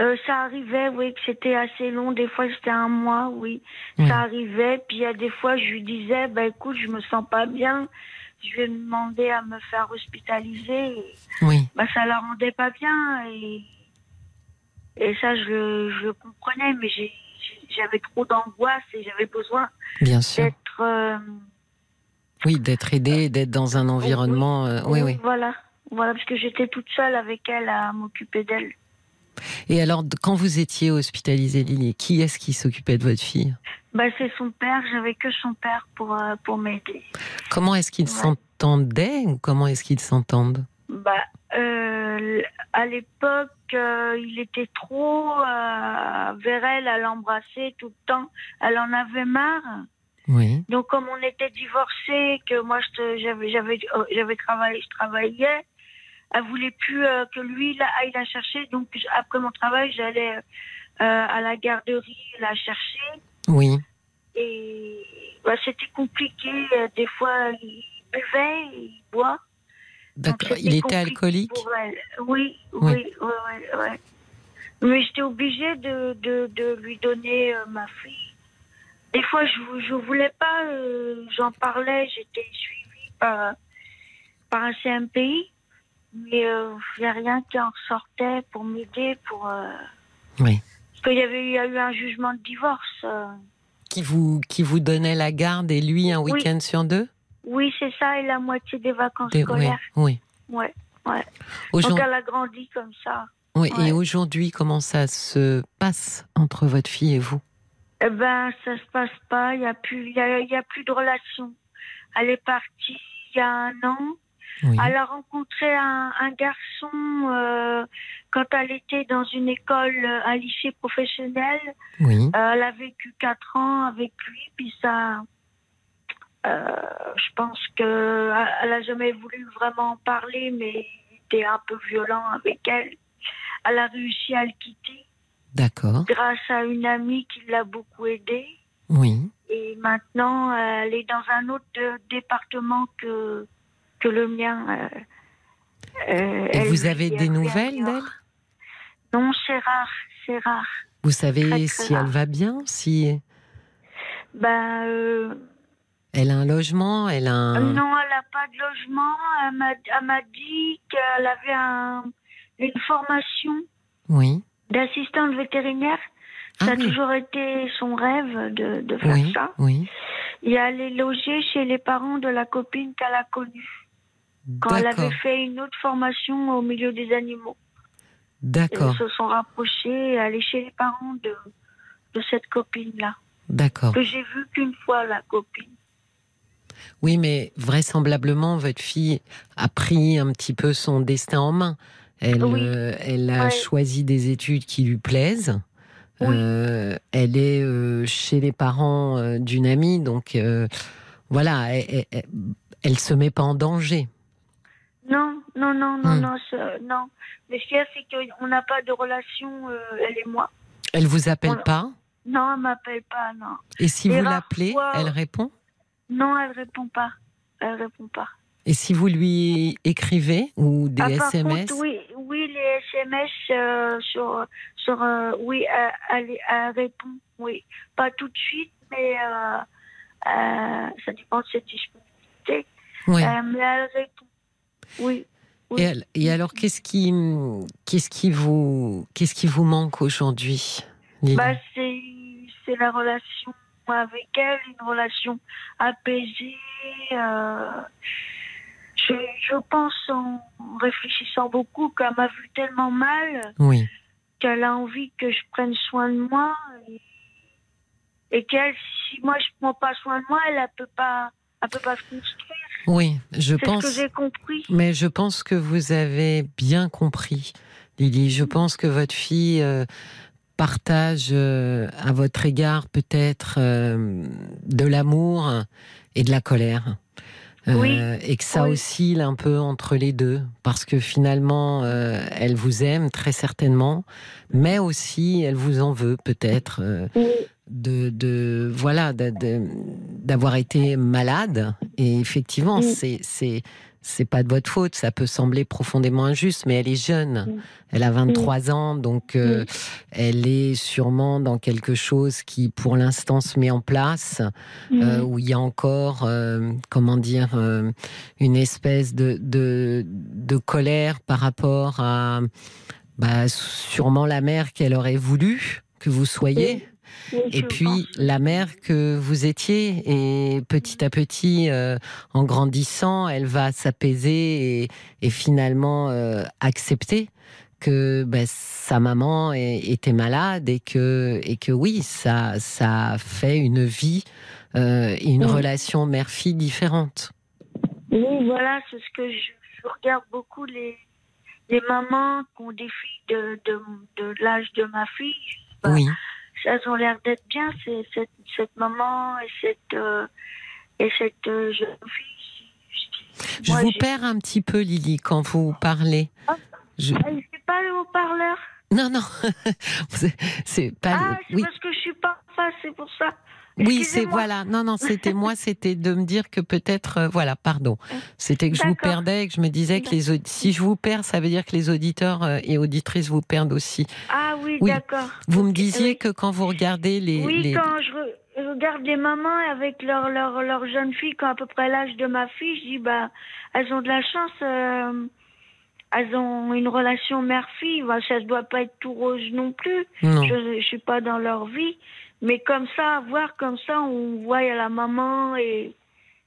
Euh, ça arrivait, oui, que c'était assez long. Des fois, c'était un mois, oui. Ça arrivait. Puis, il y a des fois, je lui disais, bah, écoute, je me sens pas bien. Je vais demander à me faire hospitaliser. Oui, bah, ça la rendait pas bien. Et, et ça, je, le- je comprenais. Mais j'avais trop d'angoisse et j'avais besoin d'être. Oui, d'être aidé, d'être dans un environnement. euh, oui, oui. Voilà. Voilà, parce que j'étais toute seule avec elle à m'occuper d'elle. Et alors, quand vous étiez hospitalisée, Lily, qui est-ce qui s'occupait de votre fille? Bah, c'est son père. J'avais que son père pour, euh, pour m'aider. Comment est-ce qu'ils Ouais. s'entendaient ou comment est-ce qu'ils s'entendent? Bah, euh, à l'époque, euh, il était trop vers elle à l'embrasser tout le temps. Elle en avait marre. Oui, Donc, comme on était divorcés, que moi, j'avais, j'avais, euh, j'avais travaillé, je travaillais, elle voulait plus euh, que lui là, aille la chercher. Donc, après mon travail, j'allais euh, à la garderie la chercher. oui, Et bah, c'était compliqué. Des fois, il buvait, il boit. D'accord. Il était alcoolique? Oui, Oui. oui. Mais j'étais obligée de, de, de lui donner euh, ma fille. Des fois, je je voulais pas, euh, j'en parlais, j'étais suivie par, par un CMPI, mais il n'y a rien qui en ressortait pour m'aider, pour... euh, Oui. Parce qu'il y avait eu, y a eu un jugement de divorce. euh. qui vous, qui vous donnait la garde et lui un Oui. week-end sur deux? Oui, c'est ça, et la moitié des vacances Des- Oui, scolaires. oui. Ouais, ouais. Aujourd- Donc elle a grandi comme ça. oui, ouais. Et aujourd'hui, comment ça se passe entre votre fille et vous? Eh ben, ça se passe pas. Il y a plus, y a, y a plus de relation. Elle est partie il y a un an. Oui. Elle a rencontré un, un garçon euh, quand elle était dans une école, euh, un lycée professionnel. Oui. Euh, elle a vécu quatre ans avec lui, puis ça. euh, je pense que elle a jamais voulu vraiment en parler, mais il était un peu violent avec elle. Elle a réussi à le quitter D'accord. grâce à une amie qui l'a beaucoup aidée. Oui. Et maintenant, euh, elle est dans un autre département que, que le mien. euh, euh, Et vous avez des nouvelles d'elle? Non, c'est rare, c'est rare. Vous savez Très, très si elle va bien Si Ben, euh, elle a un logement Elle a un. non, elle n'a pas de logement. Elle m'a, elle m'a dit qu'elle avait un- une formation Oui. D'assistante vétérinaire. Ça Ah a oui. toujours été son rêve de, de faire Oui. ça. Oui. Et elle est logée chez les parents de la copine qu'elle a connue. quand elle avait fait une autre formation au milieu des animaux. D'accord. Ils se sont rapprochés et allés chez les parents de, de cette copine-là. D'accord. Que j'ai vue qu'une fois, la copine. Oui, mais vraisemblablement, votre fille a pris un petit peu son destin en main. Elle, Oui. euh, elle a Ouais. choisi des études qui lui plaisent. Oui. Euh, elle est euh, chez les parents d'une amie, donc voilà. Elle, elle- Elle se met pas en danger. Non, non, non, non, Hmm. non, ce- non. Mais ce qu'il y a, c'est qu'on n'a pas de relation, elle et moi. Elle vous appelle pas? Non, elle m'appelle pas, non. Et si vous l'appelez, fois- elle répond? Non, elle répond pas. Elle répond pas. Et si vous lui écrivez ou des Ah, par SMS? contre, oui, oui, les SMS euh, sur, sur euh, oui, elle, elle, répond, oui, pas tout de suite, mais euh, euh, ça dépend de ses disponibilités. Euh, mais elle répond, oui. oui. Et, alors, qu'est-ce qui, qu'est-ce qui vous, qu'est-ce qui vous manque aujourd'hui, Bah, c'est c'est la relation avec elle, une relation apaisée. euh, je, je pense en réfléchissant beaucoup qu'elle m'a vu tellement mal Oui. qu'elle a envie que je prenne soin de moi et, et qu'elle, si moi je prends pas soin de moi, elle, elle peut pas, elle peut pas se construire. Oui, je C'est ce pense. que j'ai compris. Mais je pense que vous avez bien compris, Lily. Je pense que votre fille euh, partage euh, à votre égard peut-être euh, de l'amour et de la colère. Euh, et que ça Oui. oscille un peu entre les deux, parce que finalement, euh, elle vous aime très certainement, mais aussi elle vous en veut peut-être euh, de, de voilà d'avoir été malade. Et effectivement, c'est c'est pas de votre faute. Ça peut sembler profondément injuste, mais elle est jeune. Elle a 23 ans, donc euh, elle est sûrement dans quelque chose qui, pour l'instant, se met en place euh, où il y a encore, euh, comment dire, euh, une espèce de, de, de colère par rapport à bah, sûrement la mère qu'elle aurait voulu que vous soyez. Et puis la mère que vous étiez, et petit à petit, euh, en grandissant, elle va s'apaiser et, et finalement euh, accepter que ben, sa maman était malade et que, et que oui, ça, ça fait une vie euh, et une Mm. relation mère-fille différente. Oui, voilà, c'est ce que je, je regarde beaucoup les, les mamans qui ont des filles de, de, de l'âge de ma fille. Bah, Oui, Elles ont l'air d'être bien, c'est, cette, cette maman et cette, euh, et cette euh, jeune fille. je Moi, vous perds un petit peu, Lily, quand vous parlez. Je- Ah, c'est pas le haut-parleur. Non, non, c'est- c'est pas. Ah, c'est oui. parce que je suis pas en face, c'est pour ça. Oui, c'est voilà. Non, non, c'était moi, c'était de me dire que peut-être, euh, voilà, pardon. C'était que je vous perdais et que je me disais que les si je vous perds, ça veut dire que les auditeurs euh, et auditrices vous perdent aussi. Ah oui, Oui. d'accord. Vous me disiez oui. que quand vous regardez les, Oui, les- quand je, re- je regarde des mamans avec leur, leur, leur jeune fille qui ont à peu près l'âge de ma fille, je dis, bah, elles ont de la chance, euh, elles ont une relation mère-fille, ça ne doit pas être tout rose non plus. non, Je ne suis pas dans leur vie, mais comme ça, voir comme ça, on voit la maman et,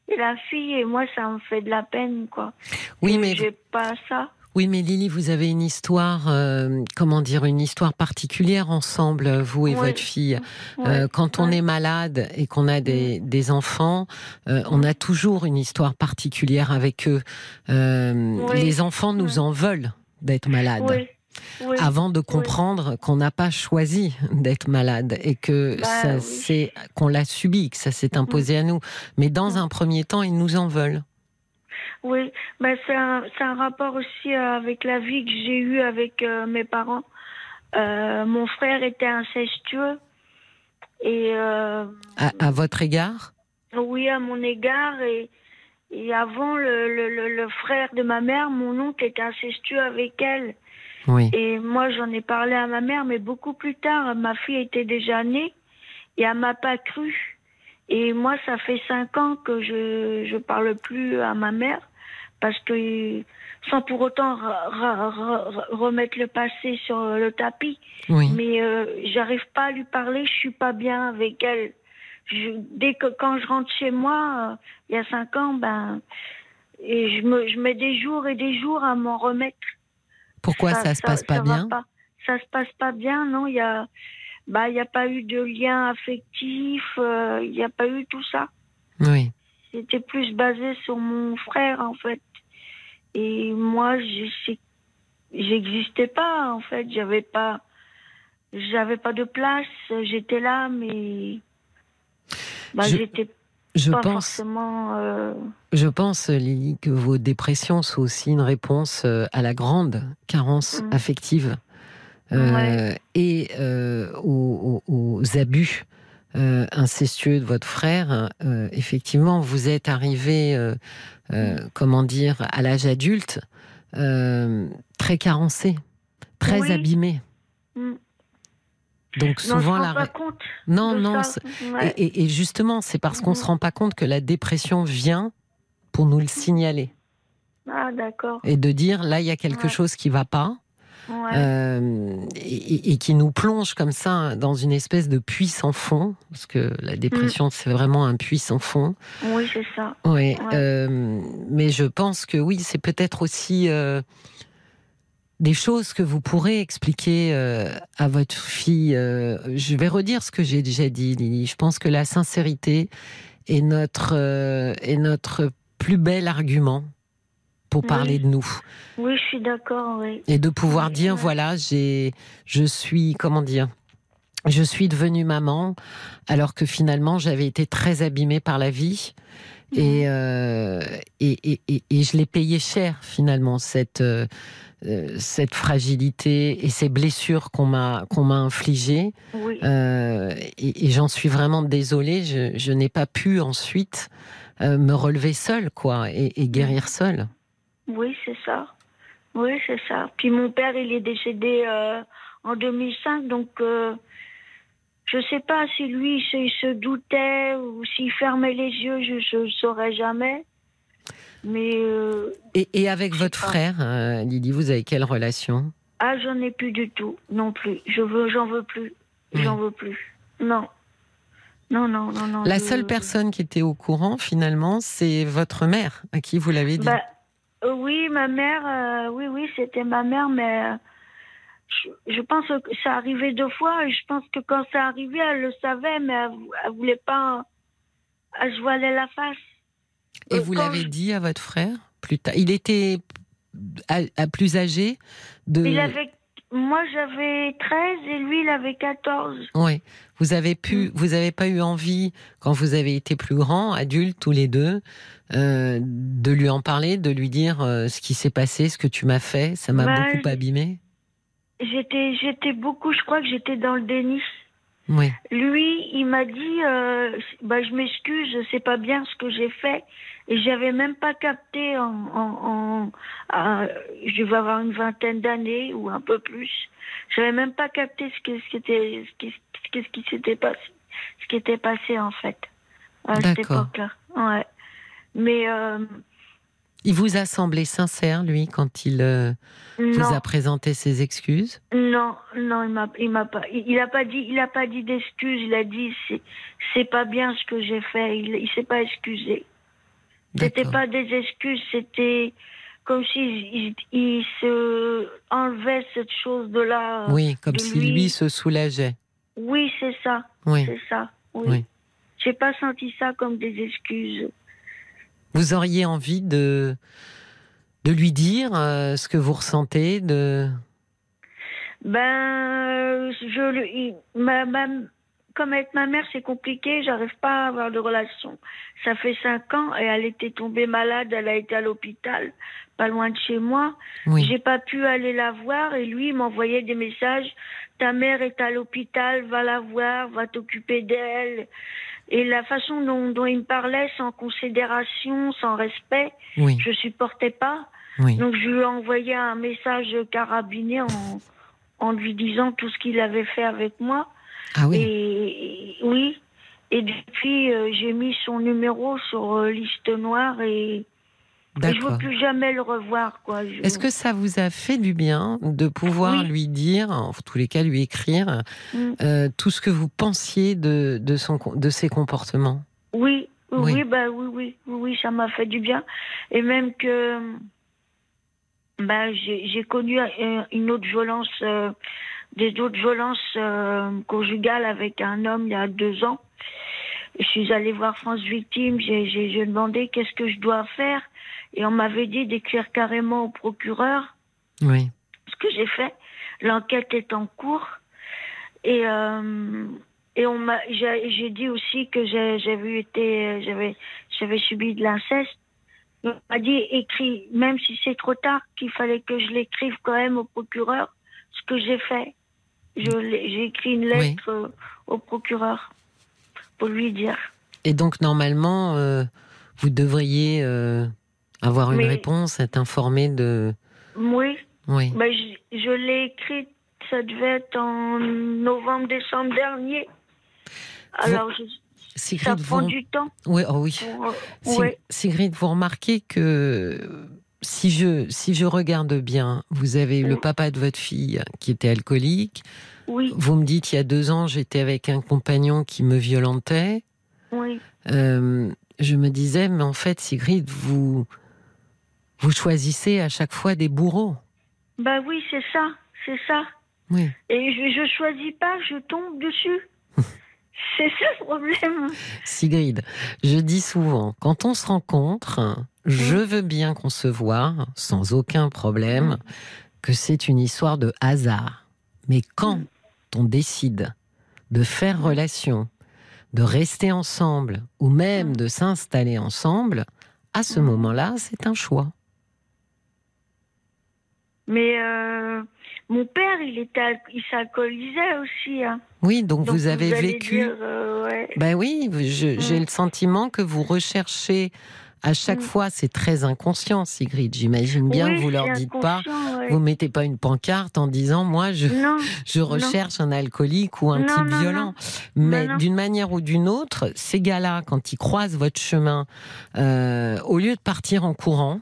et la fille, et moi, ça me fait de la peine, quoi. oui, Et mais J'ai pas ça. oui, mais Lily, vous avez une histoire, euh, comment dire, une histoire particulière ensemble, vous et Oui. votre fille. Euh, quand on est malade et qu'on a des, des enfants, euh, on a toujours une histoire particulière avec eux. Euh. Les enfants nous en veulent d'être malades. Oui. Oui. Avant de comprendre qu'on n'a pas choisi d'être malade et que Bah ça oui. qu'on l'a subi, que ça s'est Mhm. imposé à nous. Mais dans un premier temps, ils nous en veulent. Oui, ben c'est un, rapport aussi euh, avec la vie que j'ai eue avec euh, mes parents. Euh, mon frère était incestueux et euh, À, à votre égard? Oui à mon égard et, et avant le, le, le, le frère de ma mère, mon oncle était incestueux avec elle Oui. et moi j'en ai parlé à ma mère mais beaucoup plus tard. Ma fille était déjà née et elle m'a pas cru. Et moi ça fait cinq ans que je je parle plus à ma mère parce que sans pour autant re- re- re- remettre le passé sur le tapis, Oui. mais euh, j'arrive pas à lui parler, je suis pas bien avec elle. Je, dès que quand je rentre chez moi, euh, il y a cinq ans, ben, et je me, je mets des jours et des jours à m'en remettre. Pourquoi ça, se passe pas bien pas. Ça se passe pas bien, non Il y a, bah, il y a pas eu de lien affectif, euh, il n'y a pas eu tout ça. Oui. C'était plus basé sur mon frère, en fait. Et moi, j'existais pas, en fait. J'avais pas, j'avais pas de place. J'étais là, mais bah, j'étais, Je pas pense, forcément. euh, je pense, Lily, que vos dépressions sont aussi une réponse euh, à la grande carence Mm. affective euh, Ouais. et euh, aux, abus incestueux de votre frère. Effectivement, vous êtes arrivé, Mm. comment dire, à l'âge adulte, très carencé, très Oui. abîmé. mm. Donc Non, je souvent la pas compte. non non Ouais. et, justement c'est parce qu'on Mhm. se rend pas compte que la dépression vient pour nous le signaler Ah, d'accord. et de dire là il y a quelque Ouais. chose qui va pas Ouais. euh, et, qui nous plonge comme ça dans une espèce de puits sans fond parce que la dépression c'est vraiment un puits sans fond Oui, c'est ça. Ouais. euh, mais je pense que oui, c'est peut-être aussi euh, des choses que vous pourrez expliquer euh, à votre fille. euh, je vais redire ce que j'ai déjà dit, Lily. Je pense que la sincérité est notre, euh, est notre plus bel argument pour Oui. parler de nous Oui, je suis d'accord, oui. et de pouvoir Oui, dire voilà, j'ai, je suis, comment dire. Je suis devenue maman alors que finalement j'avais été très abîmée par la vie et, euh, et, et, et- et je l'ai payé cher finalement cette cette fragilité et ces blessures qu'on m'a qu'on m'a infligées Oui. Euh, et, et j'en suis vraiment désolée je, je n'ai pas pu ensuite euh, me relever seule quoi et, et guérir seule Oui, c'est ça. Oui, c'est ça. Puis mon père, il est décédé euh, en 2005, donc euh, je sais pas si lui, il se, il se doutait ou s'il fermait les yeux, je ne saurais jamais. Mais euh, et, et avec votre pas. frère euh, Lydie vous avez quelle relation? Ah, j'en ai plus du tout, non plus. Je veux, j'en veux plus, j'en veux plus. Non, non, non, non, non. la je- seule personne qui était au courant finalement c'est votre mère à qui vous l'avez dit Bah, euh, oui, ma mère, euh, oui, oui, c'était ma mère, mais je, je pense que ça arrivait deux fois et je pense que quand ça arrivait, elle le savait, mais elle, elle voulait pas, elle se voilait la face. Et Euh, vous l'avez je- dit à votre frère plus tard? Il était à, à plus âgé de. Il avait, moi j'avais 13 et lui il avait 14. Ouais. Vous avez pu, Mm. vous avez pas eu envie quand vous avez été plus grand, adultes tous les deux, euh, de lui en parler, de lui dire euh, ce qui s'est passé, ce que tu m'as fait, ça m'a Bah, beaucoup abîmé. J'étais, j'étais beaucoup, je crois que j'étais dans le déni. Oui. Lui, il m'a dit, euh, bah, je m'excuse, je sais pas bien ce que j'ai fait, et j'avais même pas capté en, en, en- je vais avoir une vingtaine d'années ou un peu plus, j'avais même pas capté ce que ce qui était, ce qui, ce qui- s'était passé, ce qui était passé en fait à cette époque-là. Ouais. Mais euh, Il vous a semblé sincère, lui, quand il euh, vous a présenté ses excuses? Non, non, il m'a, il m'a pas, il, il a pas dit, il a pas dit d'excuses, il a dit c'est, c'est pas bien ce que j'ai fait, il, il s'est pas excusé. C'était pas des excuses, c'était comme s'il il, il se enlevait cette chose de là. Oui, comme si lui. lui se soulageait. Oui, c'est ça, Oui. c'est ça. Oui. Oui. J'ai pas senti ça comme des excuses. Vous auriez envie de de lui dire euh, ce que vous ressentez, de Ben, je ma, ma- comme avec ma mère, c'est compliqué. J'arrive pas à avoir de relation. Ça fait cinq ans et elle était tombée malade. Elle a été à l'hôpital, pas loin de chez moi. oui. J'ai pas pu aller la voir et lui il m'envoyait des messages. Ta mère est à l'hôpital, va la voir, va t'occuper d'elle. Et la façon dont, dont il me parlait, sans considération, sans respect, Oui, je supportais pas. oui. Donc je lui ai envoyé un message carabiné en, en lui disant tout ce qu'il avait fait avec moi. Ah oui. Et oui. Et depuis, euh, j'ai mis son numéro sur euh, liste noire et, et je veux plus jamais le revoir. quoi. Je- Est-ce que ça vous a fait du bien de pouvoir Oui. lui dire, en tous les cas lui écrire, Mm. euh, tout ce que vous pensiez de, de, son, de ses comportements? Oui, oui, Oui. bah oui, oui, oui, oui, ça m'a fait du bien. Et même que bah, j'ai connu euh, une autre violence, euh, des autres violences euh, conjugales avec un homme il y a deux ans. Je suis allée voir France Victime, j'ai demandé qu'est-ce que je dois faire. Et on m'avait dit d'écrire carrément au procureur Oui. ce que j'ai fait. L'enquête est en cours. Et, euh, Et on m'a, j'ai dit aussi que j'avais été, j'avais, j'avais subi de l'inceste. On m'a dit écrit, même si c'est trop tard, qu'il fallait que je l'écrive quand même au procureur, ce que j'ai fait. J'ai écrit une lettre euh, au procureur pour lui dire. Et donc normalement, euh, vous devriez euh, avoir une réponse, être informé de. Oui. Oui. Ben, je, je l'ai écrit, ça devait être en novembre-décembre dernier. Alors, ça prend du temps. Oui, oh oui. Sigrid, vous remarquez que si je, si je regarde bien, vous avez le papa de votre fille qui était alcoolique. Oui. Vous me dites, il y a deux ans, j'étais avec un compagnon qui me violentait. Oui. Euh, je me disais, mais en fait, Sigrid, vous, vous choisissez à chaque fois des bourreaux. Bah oui, c'est ça, c'est ça. Oui. Et je, je choisis pas, je tombe dessus. C'est ça le problème. Sigrid, je dis souvent, quand on se rencontre, je veux bien concevoir, sans aucun problème, que c'est une histoire de hasard. Mais quand on décide de faire relation, de rester ensemble, ou même de s'installer ensemble, à ce moment-là, c'est un choix. Mais euh, mon père, il était, il s'alcoolisait aussi. Hein. Oui, donc, vous avez vécu. Euh, ben oui, j'ai mm. le sentiment que vous recherchez à chaque mm. fois, c'est très inconscient, Sigrid. J'imagine bien que vous leur dites pas, vous mettez pas une pancarte en disant, moi, je, je recherche un alcoolique ou un type violent. Mais d'une manière ou d'une autre, ces gars-là, quand ils croisent votre chemin, euh, au lieu de partir en courant,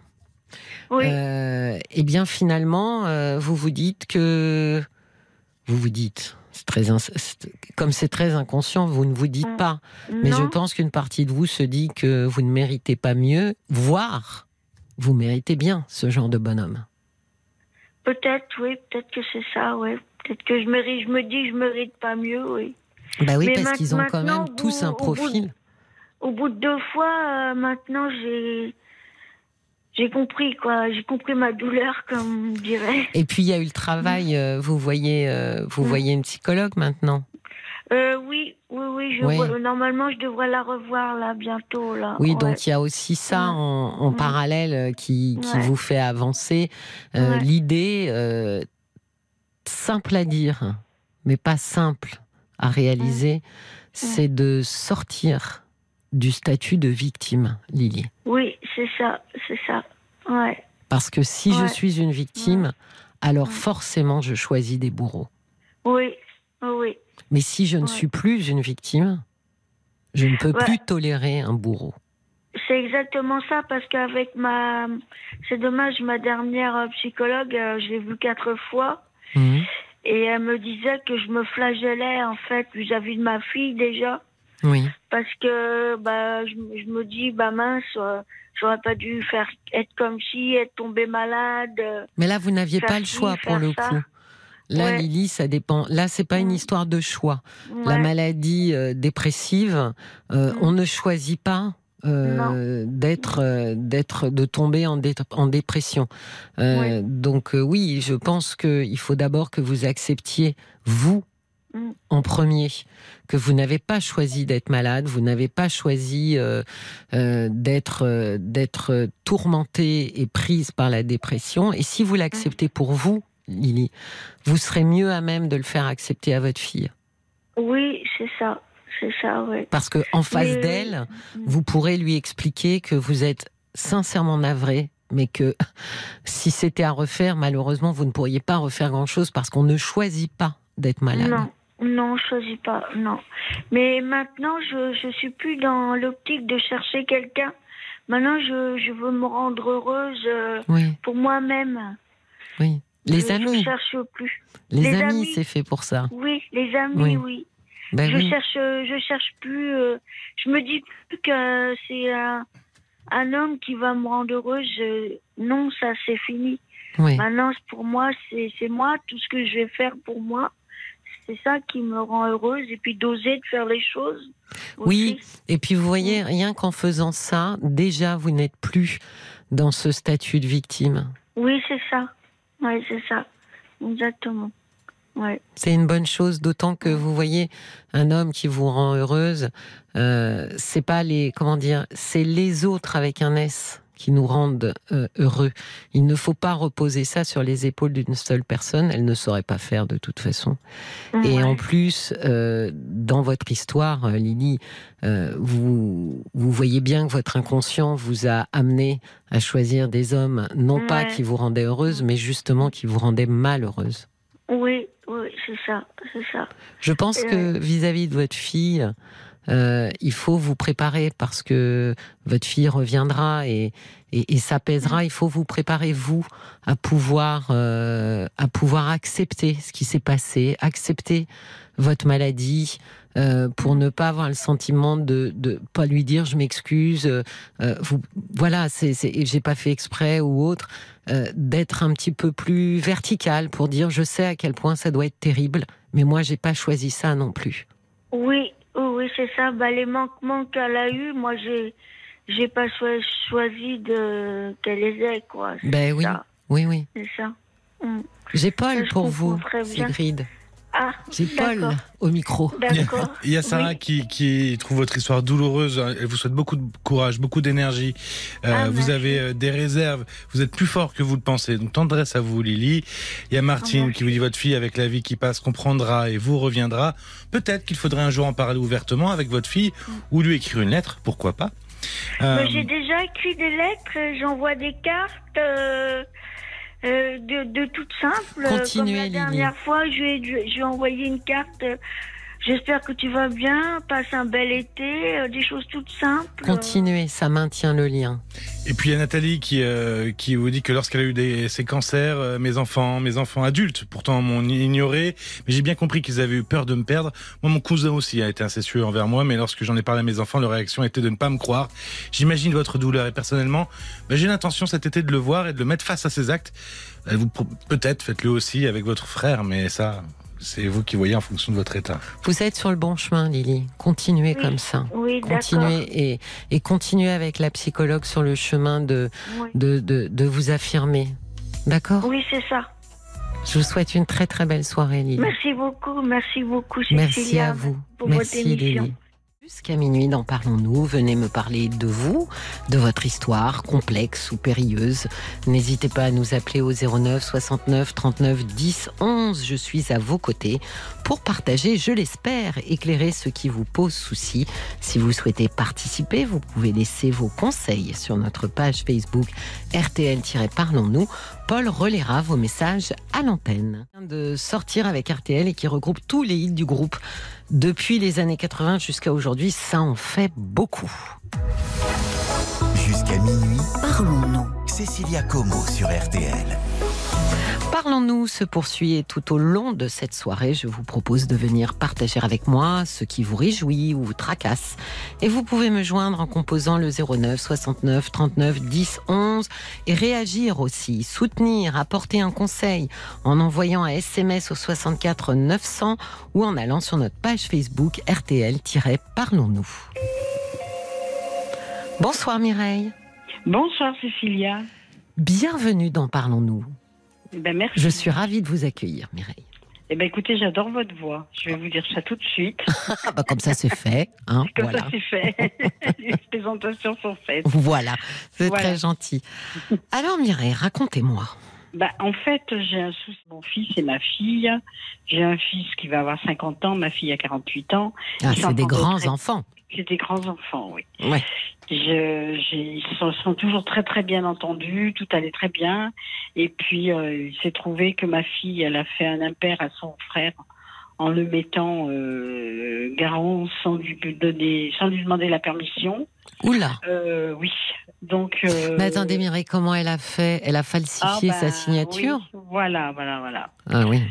oui. Euh, eh bien finalement, euh, vous vous dites que vous vous dites, c'est très comme c'est très inconscient, vous ne vous dites mm. pas. Mais je pense qu'une partie de vous se dit que vous ne méritez pas mieux, voire vous méritez bien ce genre de bonhomme. Peut-être, oui, peut-être que c'est ça, oui. Peut-être que je mérite, je me dis que je mérite pas mieux, oui. Bah oui, parce qu'ils ont quand même tous un profil. Au bout, de deux fois, euh, maintenant, j'ai j'ai compris quoi, j'ai compris ma douleur comme on dirait. Et puis il y a eu le travail. Euh, vous voyez, euh, vous voyez une psychologue maintenant. Euh, oui, oui, oui, je normalement je devrais la revoir là bientôt là. Oui, donc il y a aussi ça en, parallèle qui, qui vous fait avancer. L'idée simple à dire, mais pas simple à réaliser, c'est de sortir du statut de victime, Lily. Oui, c'est ça, c'est ça. Ouais. Parce que si je suis une victime, alors forcément je choisis des bourreaux. Oui, oui. Mais si je ne suis plus une victime, je ne peux plus tolérer un bourreau. C'est exactement ça, parce qu'avec ma. C'est dommage, ma dernière psychologue, euh, je l'ai vue quatre fois. Mhm. Et elle me disait que je me flagellais, en fait, vis-à-vis de ma fille déjà. Oui. Parce que bah, je, me dis, bah mince, euh, j'aurais pas dû faire être comme si, être tombée malade. Mais là, vous n'aviez pas le choix pour le coup. Là, Lily, ça dépend. Là, c'est pas une mm. histoire de choix. La maladie euh, dépressive, euh, mm. on ne choisit pas d'être d'être de tomber en, en dépression. Donc oui, je pense qu'il faut d'abord que vous acceptiez vous Mm. en premier, que vous n'avez pas choisi d'être malade, vous n'avez pas choisi euh, euh, d'être euh, d'être tourmenté et prise par la dépression. Et si vous l'acceptez mm. pour vous, Lily, vous serez mieux à même de le faire accepter à votre fille. Oui, c'est ça, c'est ça. Parce que en face d'elle, mm. vous pourrez lui expliquer que vous êtes sincèrement navré mais que si c'était à refaire, malheureusement, vous ne pourriez pas refaire grand-chose parce qu'on ne choisit pas d'être malade. Non, je choisis pas, non. Mais maintenant, je je suis plus dans l'optique de chercher quelqu'un. Maintenant, je, je veux me rendre heureuse euh, pour moi-même. Oui. Les amis. Je cherche plus. Les, amis, c'est fait pour ça. Oui, les amis, oui. Ben je cherche, je cherche plus. Euh, je me dis plus que c'est un, un, homme qui va me rendre heureuse. non, ça c'est fini. Maintenant, pour moi, c'est moi tout ce que je vais faire pour moi c'est ça qui me rend heureuse et puis d'oser de faire les choses. Oui, et puis vous voyez, rien qu'en faisant ça, déjà vous n'êtes plus dans ce statut de victime. Oui, c'est ça. Oui, c'est ça. Exactement. C'est une bonne chose, d'autant que vous voyez un homme qui vous rend heureuse. Euh, c'est pas les comment dire, c'est les autres avec un S qui nous rendent euh, heureux. Il ne faut pas reposer ça sur les épaules d'une seule personne. Elle ne saurait pas faire de toute façon. Et en plus, euh, dans votre histoire, euh, Lily, vous, vous voyez bien que votre inconscient vous a amené à choisir des hommes, non pas qui vous rendaient heureuse, mais justement qui vous rendaient malheureuse. Oui, oui, c'est ça, c'est ça. Je pense que vis-à-vis de votre fille, euh, il faut vous préparer parce que votre fille reviendra et, et, s'apaisera. Il faut vous préparer vous à pouvoir euh, à pouvoir accepter ce qui s'est passé, accepter votre maladie. Euh, pour ne pas avoir le sentiment de de pas lui dire je m'excuse voilà c'est j'ai pas fait exprès ou autre d'être un petit peu plus vertical pour dire je sais à quel point ça doit être terrible mais moi j'ai pas choisi ça non plus oui oui, c'est ça. Bah, les manquements qu'elle a eus, moi, j'ai, j'ai pas choisi de qu'elle les ait, quoi. Ben oui, oui, oui. C'est ça. Mm. J'ai Paul pour vous, Sigrid. Ah, J'ai Paul au micro. Il y a Sarah qui, qui, trouve votre histoire douloureuse. Elle vous souhaite beaucoup de courage, beaucoup d'énergie. Euh, ah, vous avez euh, des réserves. Vous êtes plus fort que vous le pensez. Donc tendresse à vous, Lily. Il y a Martine ah, qui vous dit votre fille, avec la vie qui passe, comprendra et vous reviendra. Peut-être qu'il faudrait un jour en parler ouvertement avec votre fille ou lui écrire une lettre. Pourquoi pas? Euh, J'ai déjà écrit des lettres. J'envoie des cartes. Euh, de, de toute simple. Continuez, Comme la dernière fois, je lui, ai, envoyé une carte. J'espère que tu vas bien, passe un bel été, euh, des choses toutes simples. Continuez, ça maintient le lien. Et puis il y a Nathalie qui, euh, qui vous dit que lorsqu'elle a eu des, ces cancers, mes enfants, mes enfants adultes, pourtant m'ont ignoré, mais j'ai bien compris qu'ils avaient eu peur de me perdre. Moi, mon cousin aussi a été incestueux envers moi, mais lorsque j'en ai parlé à mes enfants, leur réaction était de ne pas me croire. J'imagine votre douleur et personnellement, ben, j'ai l'intention cet été de le voir et de le mettre face à ses actes. Vous peut-être faites-le aussi avec votre frère, mais ça, c'est vous qui voyez en fonction de votre état. Vous êtes sur le bon chemin, Lily. Continuez comme ça. Oui, continuez et, et, continuez avec la psychologue sur le chemin de, de, de, vous affirmer. D'accord? Oui, c'est ça. Je vous souhaite une très très belle soirée, Lily. Merci beaucoup, merci beaucoup, Cécilia, Merci à vous. merci, Lily. Jusqu'à minuit, n'en parlons-nous. Venez me parler de vous, de votre histoire, complexe ou périlleuse. N'hésitez pas à nous appeler au 09 69 39 10 11. Je suis à vos côtés pour partager, je l'espère, éclairer ce qui vous pose souci. Si vous souhaitez participer, vous pouvez laisser vos conseils sur notre page Facebook RTL-Parlons-nous. Paul relaiera vos messages à l'antenne. De sortir avec RTL et qui regroupe tous les hits du groupe depuis les années 80 jusqu'à aujourd'hui, ça en fait beaucoup. Jusqu'à minuit, parlons-nous. Cécilia Como sur RTL. Parlons-nous se poursuit tout au long de cette soirée, je vous propose de venir partager avec moi ce qui vous réjouit ou vous tracasse. Et vous pouvez me joindre en composant le 09 69 39 10 11 et réagir aussi, soutenir, apporter un conseil en envoyant un SMS au 64 900 ou en allant sur notre page Facebook RTL-Parlons-nous. Bonsoir Mireille. Bonsoir Cécilia. Bienvenue dans Parlons-nous. Ben, merci. Je suis ravie de vous accueillir, Mireille. Eh ben, écoutez, j'adore votre voix. Je vais vous dire ça tout de suite. Ah, bah, comme ça, c'est fait. Hein, comme ça, c'est fait. Les présentations sont faites. Voilà, c'est très gentil. Alors, Mireille, racontez-moi. Bah, en fait, j'ai un souci. Mon fils et ma fille. J'ai un fils qui va avoir 50 ans, ma fille a 48 ans. Ah, c'est des grands enfants. C'est des grands enfants, oui. Ouais. Je, ils sont, sont, toujours très très bien entendus, tout allait très bien. Et puis euh, il s'est trouvé que ma fille, elle a fait un impair à son frère en le mettant euh, garant sans lui donner, sans lui demander la permission. Oula. Euh, oui. Donc. Euh, Mais attendez, Mireille, comment elle a fait? Elle a falsifié ah, sa ben, signature? Voilà, voilà, voilà. Ah oui.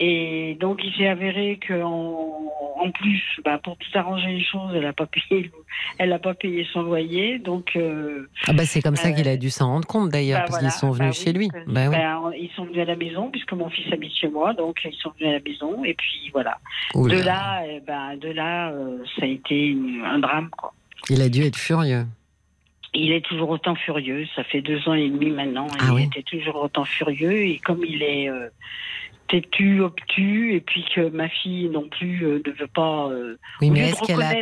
Et donc, il s'est avéré qu'en en plus, bah, pour tout arranger les choses, elle n'a pas payé, elle a pas payé son loyer. Donc, euh, ah bah c'est comme ça qu'il a dû s'en rendre compte d'ailleurs, bah, parce qu'ils sont venus bah chez lui. Bah, ils sont venus à la maison puisque mon fils habite chez moi, donc ils sont venus à la maison et puis voilà. De là, eh de là, euh, ça a été un drame quoi. Il a dû être furieux. Il est toujours autant furieux. Ça fait deux ans et demi maintenant. Ah il était toujours autant furieux et comme il est euh, têtu, obtus, et puis que ma fille non plus ne veut pas. oui, mais est-ce qu'elle a.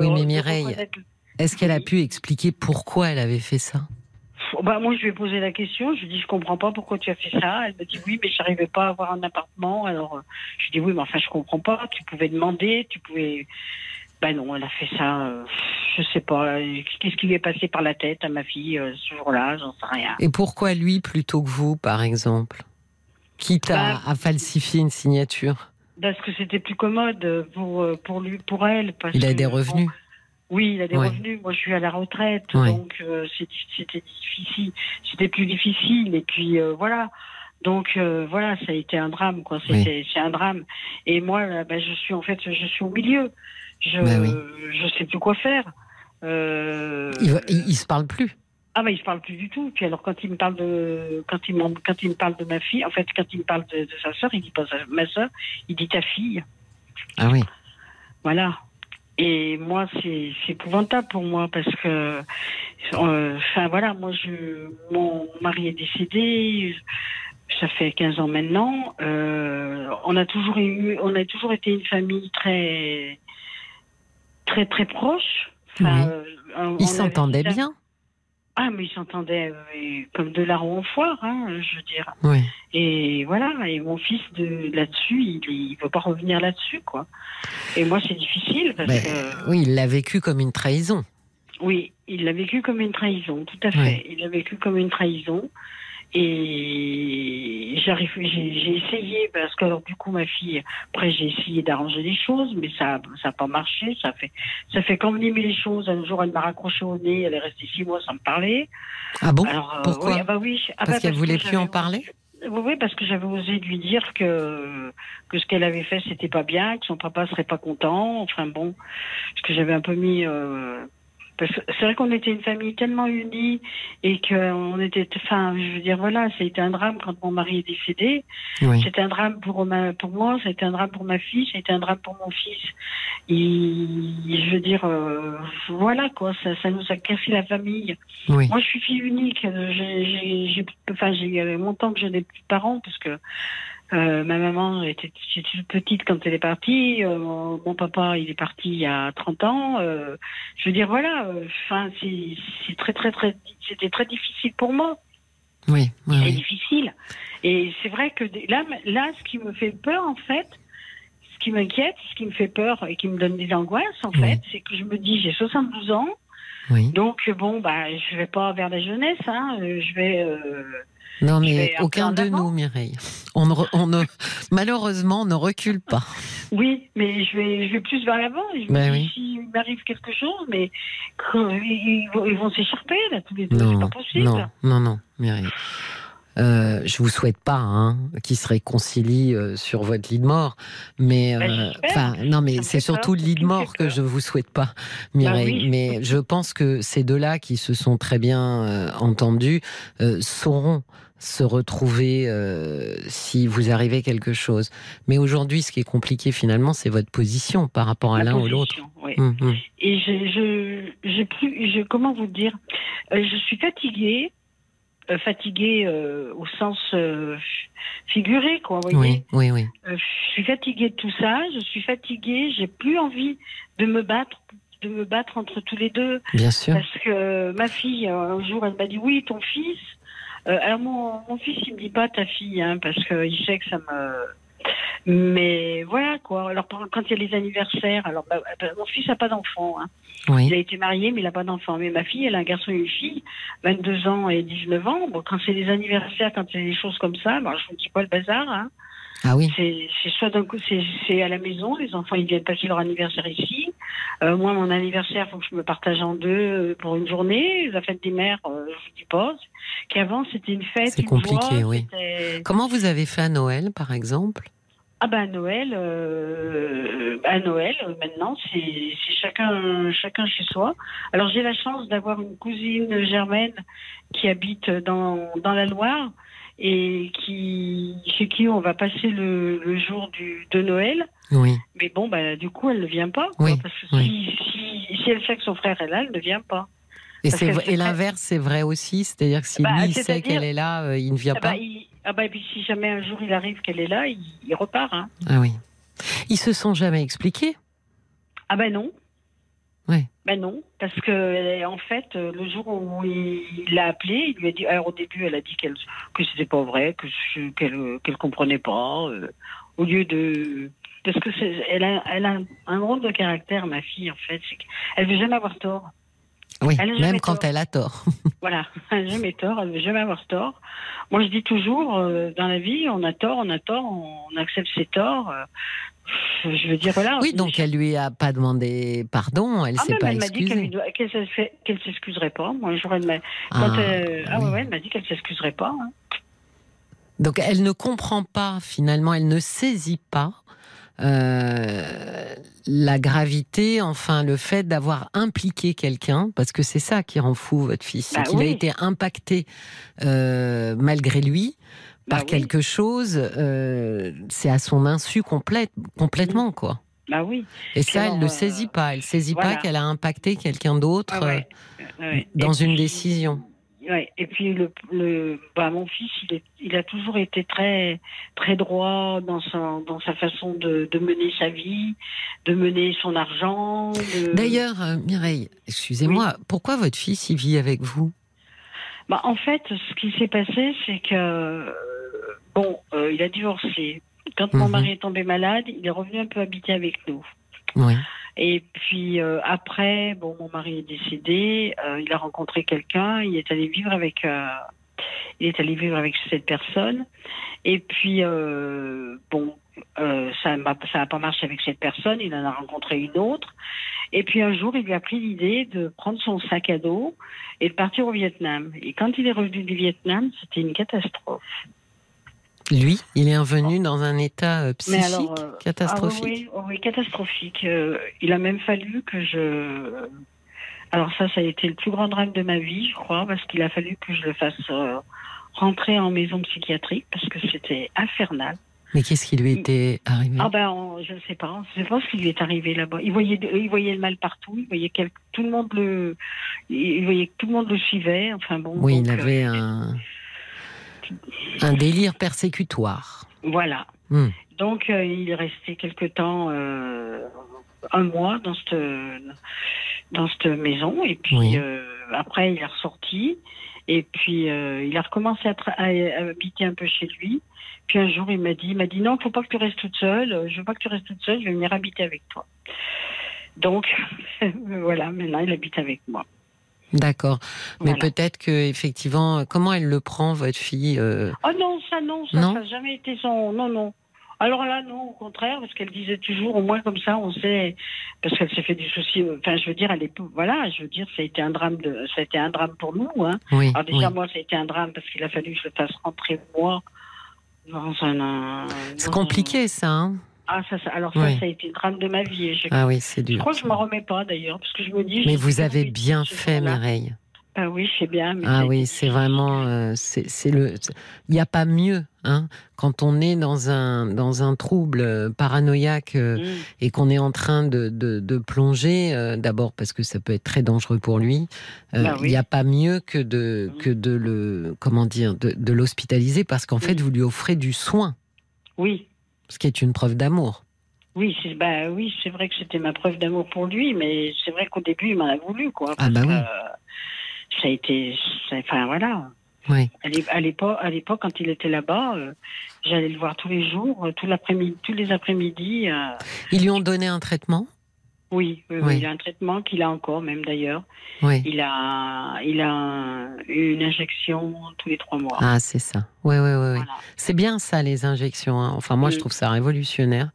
oui, mais Mireille, est-ce qu'elle a pu expliquer pourquoi elle avait fait ça? Bah, moi, je lui ai posé la question. Je lui ai dit, je comprends pas pourquoi tu as fait ça. Elle m'a dit, oui, mais je n'arrivais pas à avoir un appartement. Alors, euh, je lui ai dit, oui, mais enfin, je comprends pas. Tu pouvais demander, tu pouvais. Ben non, elle a fait ça. Euh, je sais pas. Qu'est-ce qui lui est passé par la tête à ma fille euh, ce jour-là? J'en sais rien. Et pourquoi lui plutôt que vous, par exemple? Quitte à, bah, falsifier une signature Parce que c'était plus commode pour, pour lui, pour elle. Il a des revenus. Oui, il a des revenus. Moi, je suis à la retraite, donc euh, c'était difficile. C'était plus difficile. Et puis euh, voilà. Donc euh, voilà, ça a été un drame, quoi. C'est un drame. Et moi, bah, je suis en fait, je suis au milieu. Je bah je sais plus quoi faire. Il, il, se parle plus. Ah bah il se parle plus du tout. Puis alors quand il me parle de quand il quand il me parle de ma fille, en fait quand il me parle de, sa sœur, il dit pas ma sœur, il dit ta fille. Ah oui. Voilà. Et moi, c'est épouvantable pour moi parce que, euh, enfin voilà, moi, je, mon mari est décédé, ça fait 15 ans maintenant. Euh, on a toujours eu, on a toujours été une famille très, très, très proche. Euh, Ils s'entendaient bien. Ah, mais ils s'entendaient euh, comme de la roue en foire, hein, je veux dire. Oui. Et voilà, et mon fils de là-dessus, il ne veut pas revenir là-dessus, quoi. Et moi, c'est difficile parce que. Oui, il l'a vécu comme une trahison. Oui, il l'a vécu comme une trahison, tout à fait. Il l'a vécu comme une trahison. Et j'arrive, j'ai essayé parce que alors du coup ma fille, après j'ai essayé d'arranger les choses, mais ça, ça n'a pas marché. Ça fait, ça fait qu'envenimer les choses. Un jour elle m'a raccroché au nez, elle est restée six mois sans me parler. Ah bon? Euh, Pourquoi? ah bah oui, ah Parce bah qu'elle voulait plus en parler? Oui, parce que j'avais osé lui dire que que ce qu'elle avait fait c'était pas bien, que son papa serait pas content. Enfin bon, parce que j'avais un peu mis. Euh, c'est vrai qu'on était une famille tellement unie et qu'on était, enfin, je veux dire, voilà, c'était un drame quand mon mari est décédé. C'était un drame pour ma, pour moi, c'était un drame pour ma fille, c'était un drame pour mon fils. Et je veux dire, euh, voilà quoi, ça, ça, nous a cassé la famille. Moi, je suis fille unique. J'ai, enfin, j'ai longtemps que j'ai des parents parce que euh, ma maman était, petite quand elle est partie. Euh, mon papa, il est parti il y a 30 ans. Euh, je veux dire, voilà. Enfin, c'est très, très, très. C'était très difficile pour moi. Oui. c'est difficile. Et c'est vrai que là, là, ce qui me fait peur, en fait, ce qui m'inquiète, ce qui me fait peur et qui me donne des angoisses, en fait, c'est que je me dis, j'ai 72 ans. Oui. Donc bon, bah, je vais pas vers la jeunesse. Hein, je vais non, mais aucun de nous, Mireille. On ne, on ne, malheureusement, on ne recule pas. Oui, mais je vais, je vais plus vers l'avant. Ben oui. S'il m'arrive quelque chose, mais ils, vont, s'écharper, là, tous les deux. C'est pas possible. Non, non, non, Mireille. Euh, je vous souhaite pas hein, qu'ils se réconcilient euh, sur votre lit de mort, mais ben, euh, non, mais c'est surtout le lit de mort que je vous souhaite pas, Mireille. Bah mais je pense que ces deux-là qui se sont très bien euh, entendus sauront se retrouver euh, si vous arrivez quelque chose. Mais aujourd'hui, ce qui est compliqué finalement, c'est votre position par rapport à l'un ou l'autre. Hum, hum. Et je, je, plus, je, comment vous dire, euh, je suis fatiguée, euh, fatiguée au sens figuré, quoi. Voyez oui, oui, oui. je suis fatiguée de tout ça. Je suis fatiguée. J'ai plus envie de me battre de me battre entre tous les deux. Bien sûr. Parce que ma fille, un jour, elle m'a dit oui, ton fils, euh, alors mon, mon, fils, il me dit pas ta fille, hein, parce qu'il sait que ça me. Mais voilà quoi. Alors quand il y a les anniversaires, alors bah, bah, mon fils n'a pas d'enfant. Hein. Il a été marié, mais il n'a pas d'enfant. Mais ma fille, elle a un garçon et une fille, 22 ans et 19 ans. Bon, quand c'est les anniversaires, quand c'est des choses comme ça, bah, je ne dis pas le bazar. Hein. Ah oui. C'est soit d'un coup, c'est à la maison, les enfants ils viennent passer leur anniversaire ici. Euh, moi, mon anniversaire, il faut que je me partage en deux euh, pour une journée. La fête des mères, euh, je vous dis pas. Qu'avant, c'était une fête. C'est compliqué, oui. Comment vous avez fait à Noël, par exemple? Ah ben à Noël, euh, à Noël maintenant c'est chacun chacun chez soi. Alors j'ai la chance d'avoir une cousine germaine qui habite dans, dans la Loire et qui, chez qui on va passer le, jour du, de Noël. Oui. Mais bon, bah, du coup, elle ne vient pas. Oui. Parce que si, si, elle sait que son frère est là, elle ne vient pas. Et, et l'inverse, c'est vrai aussi C'est-à-dire que si bah, lui, il sait qu'elle est là, euh, il ne vient ah pas bah, Ah bah et puis si jamais un jour il arrive qu'elle est là, il, il repart. Hein. Ah oui. Ils se sont jamais expliqués? Ah ben non. Ouais. Ben non, parce que en fait, le jour où il l'a appelé, il lui a dit. Alors au début, elle a dit qu'elle que c'était pas vrai, que qu'elle qu'elle comprenait pas. euh, au lieu de parce que elle a elle a un drôle de caractère, ma fille en fait. qu'elle veut jamais avoir tort. Oui, Elle même quand tort. elle a tort. Voilà, elle n'a jamais tort, elle veut jamais avoir tort. Moi, je dis toujours, euh, dans la vie, on a tort, on a tort, on accepte ses torts. euh, je veux dire, voilà. Oui, donc elle lui a pas demandé pardon, elle Ah, s'est pas elle m'a dit qu'elle excusée. doit- qu'elle qu'elle s'excuserait pas. Moi, elle m'a. Ah, quand, euh, ah, oui. ouais, ouais, elle m'a dit qu'elle s'excuserait pas. hein. Donc elle ne comprend pas finalement, elle ne saisit pas euh, la gravité, enfin le fait d'avoir impliqué quelqu'un, parce que c'est ça qui rend fou votre fils, c'est Bah qu'il a été impacté euh, malgré lui Bah par oui. quelque chose, euh, c'est à son insu complète, complètement quoi. Bah oui. Et ça, alors, elle ne euh, saisit pas, elle saisit voilà. pas qu'elle a impacté quelqu'un d'autre Ah ouais. euh, Ouais. dans Et une puis- décision. Ouais. Et puis le, le bah, mon fils, il, est, il a toujours été très très droit dans sa dans sa façon de, de mener sa vie, de mener son argent. de- D'ailleurs, euh, Mireille, excusez-moi, pourquoi votre fils il vit avec vous? Bah, en fait, ce qui s'est passé, c'est que bon, euh, il a divorcé. Quand mon Mhm. mari est tombé malade, il est revenu un peu habiter avec nous. Oui. Et puis euh, après, bon, mon mari est décédé. euh, il a rencontré quelqu'un. Il est allé vivre avec. il est allé vivre avec cette personne. Et puis bon, ça n'a pas marché avec cette personne. Il en a rencontré une autre. Et puis un jour, il lui a pris l'idée de prendre son sac à dos et de partir au Vietnam. Et quand il est revenu du Vietnam, c'était une catastrophe. Lui, il est revenu dans un état euh, psychique alors, euh, catastrophique. Ah oui, oui, oui, catastrophique. Euh, il a même fallu que je. Alors ça, ça a été le plus grand drame de ma vie, je crois, parce qu'il a fallu que je le fasse rentrer en maison psychiatrique parce que c'était infernal. Mais qu'est-ce qui lui était arrivé? Ah ben, on- je ne sais pas, je ne sais pas ce qui lui est arrivé là-bas. Il voyait, il voyait le mal partout, il voyait quel- tout le monde le, il voyait que tout le monde le suivait. Enfin bon. Oui, donc, il euh, avait un, un délire persécutoire. Voilà. Hmm. Donc, euh, il est resté quelque temps, euh, un mois dans cette, dans cette maison. Et puis, Oui. euh, après, il est ressorti. Et puis, il a recommencé à, tra- à- à habiter un peu chez lui. Puis un jour, il m'a dit, il m'a dit, non, faut pas que tu restes toute seule. Je veux pas que tu restes toute seule. Je vais venir habiter avec toi. Donc, voilà, maintenant, il habite avec moi. D'accord. Mais Voilà. peut-être que effectivement, comment elle le prend, votre fille euh, Oh non, ça non, ça n'a jamais été son. Non, non. Alors là, non, au contraire, parce qu'elle disait toujours, au moins comme ça, on sait, parce qu'elle s'est fait du souci. Enfin, je veux dire, elle est, voilà, je veux dire, ça a été un drame de, ça a été un drame pour nous, hein. Oui. Alors déjà, oui. moi, ça a été un drame parce qu'il a fallu que je le fasse rentrer moi dans un. un- C'est compliqué, ça. hein Ah, ça, ça- alors ça, Oui. ça a été le drame de ma vie. Je, ah oui, c'est je dur. crois que je m'en remets pas d'ailleurs, parce que je me dis. Mais je- vous je- avez je- bien je- fait. Mireille. Ah oui, je sais bien. Mais Ah oui, c'est vraiment, euh, c'est c'est le, c'est- il n'y a pas mieux, hein, quand on est dans un dans un trouble euh, paranoïaque euh, Mm. et qu'on est en train de, de, de plonger, euh, d'abord parce que ça peut être très dangereux pour lui, Bah il n'y a pas mieux que de, Mm. que de le, comment dire, de, de l'hospitaliser parce qu'en fait, Mm. vous lui offrez du soin, Oui. Ce qui est une preuve d'amour. Oui, c'est bah oui, c'est vrai que c'était ma preuve d'amour pour lui, mais c'est vrai qu'au début il m'en a voulu quoi. Ah bah oui. euh, ça a été, ça- enfin voilà. Oui. À l'é- À l'époque, à l'époque, quand il était là-bas, euh, j'allais le voir tous les jours, euh, tout l'après-midi, tous les après-midi. euh, Ils lui ont donné un traitement? Oui, oui, oui, Oui. il a un traitement qu'il a encore, même d'ailleurs. Oui. Il a, il a un- une injection tous les trois mois. Ah, c'est ça. Oui, oui, oui. Voilà. C'est bien ça, les injections. hein. Enfin, moi, je Mm. trouve ça révolutionnaire.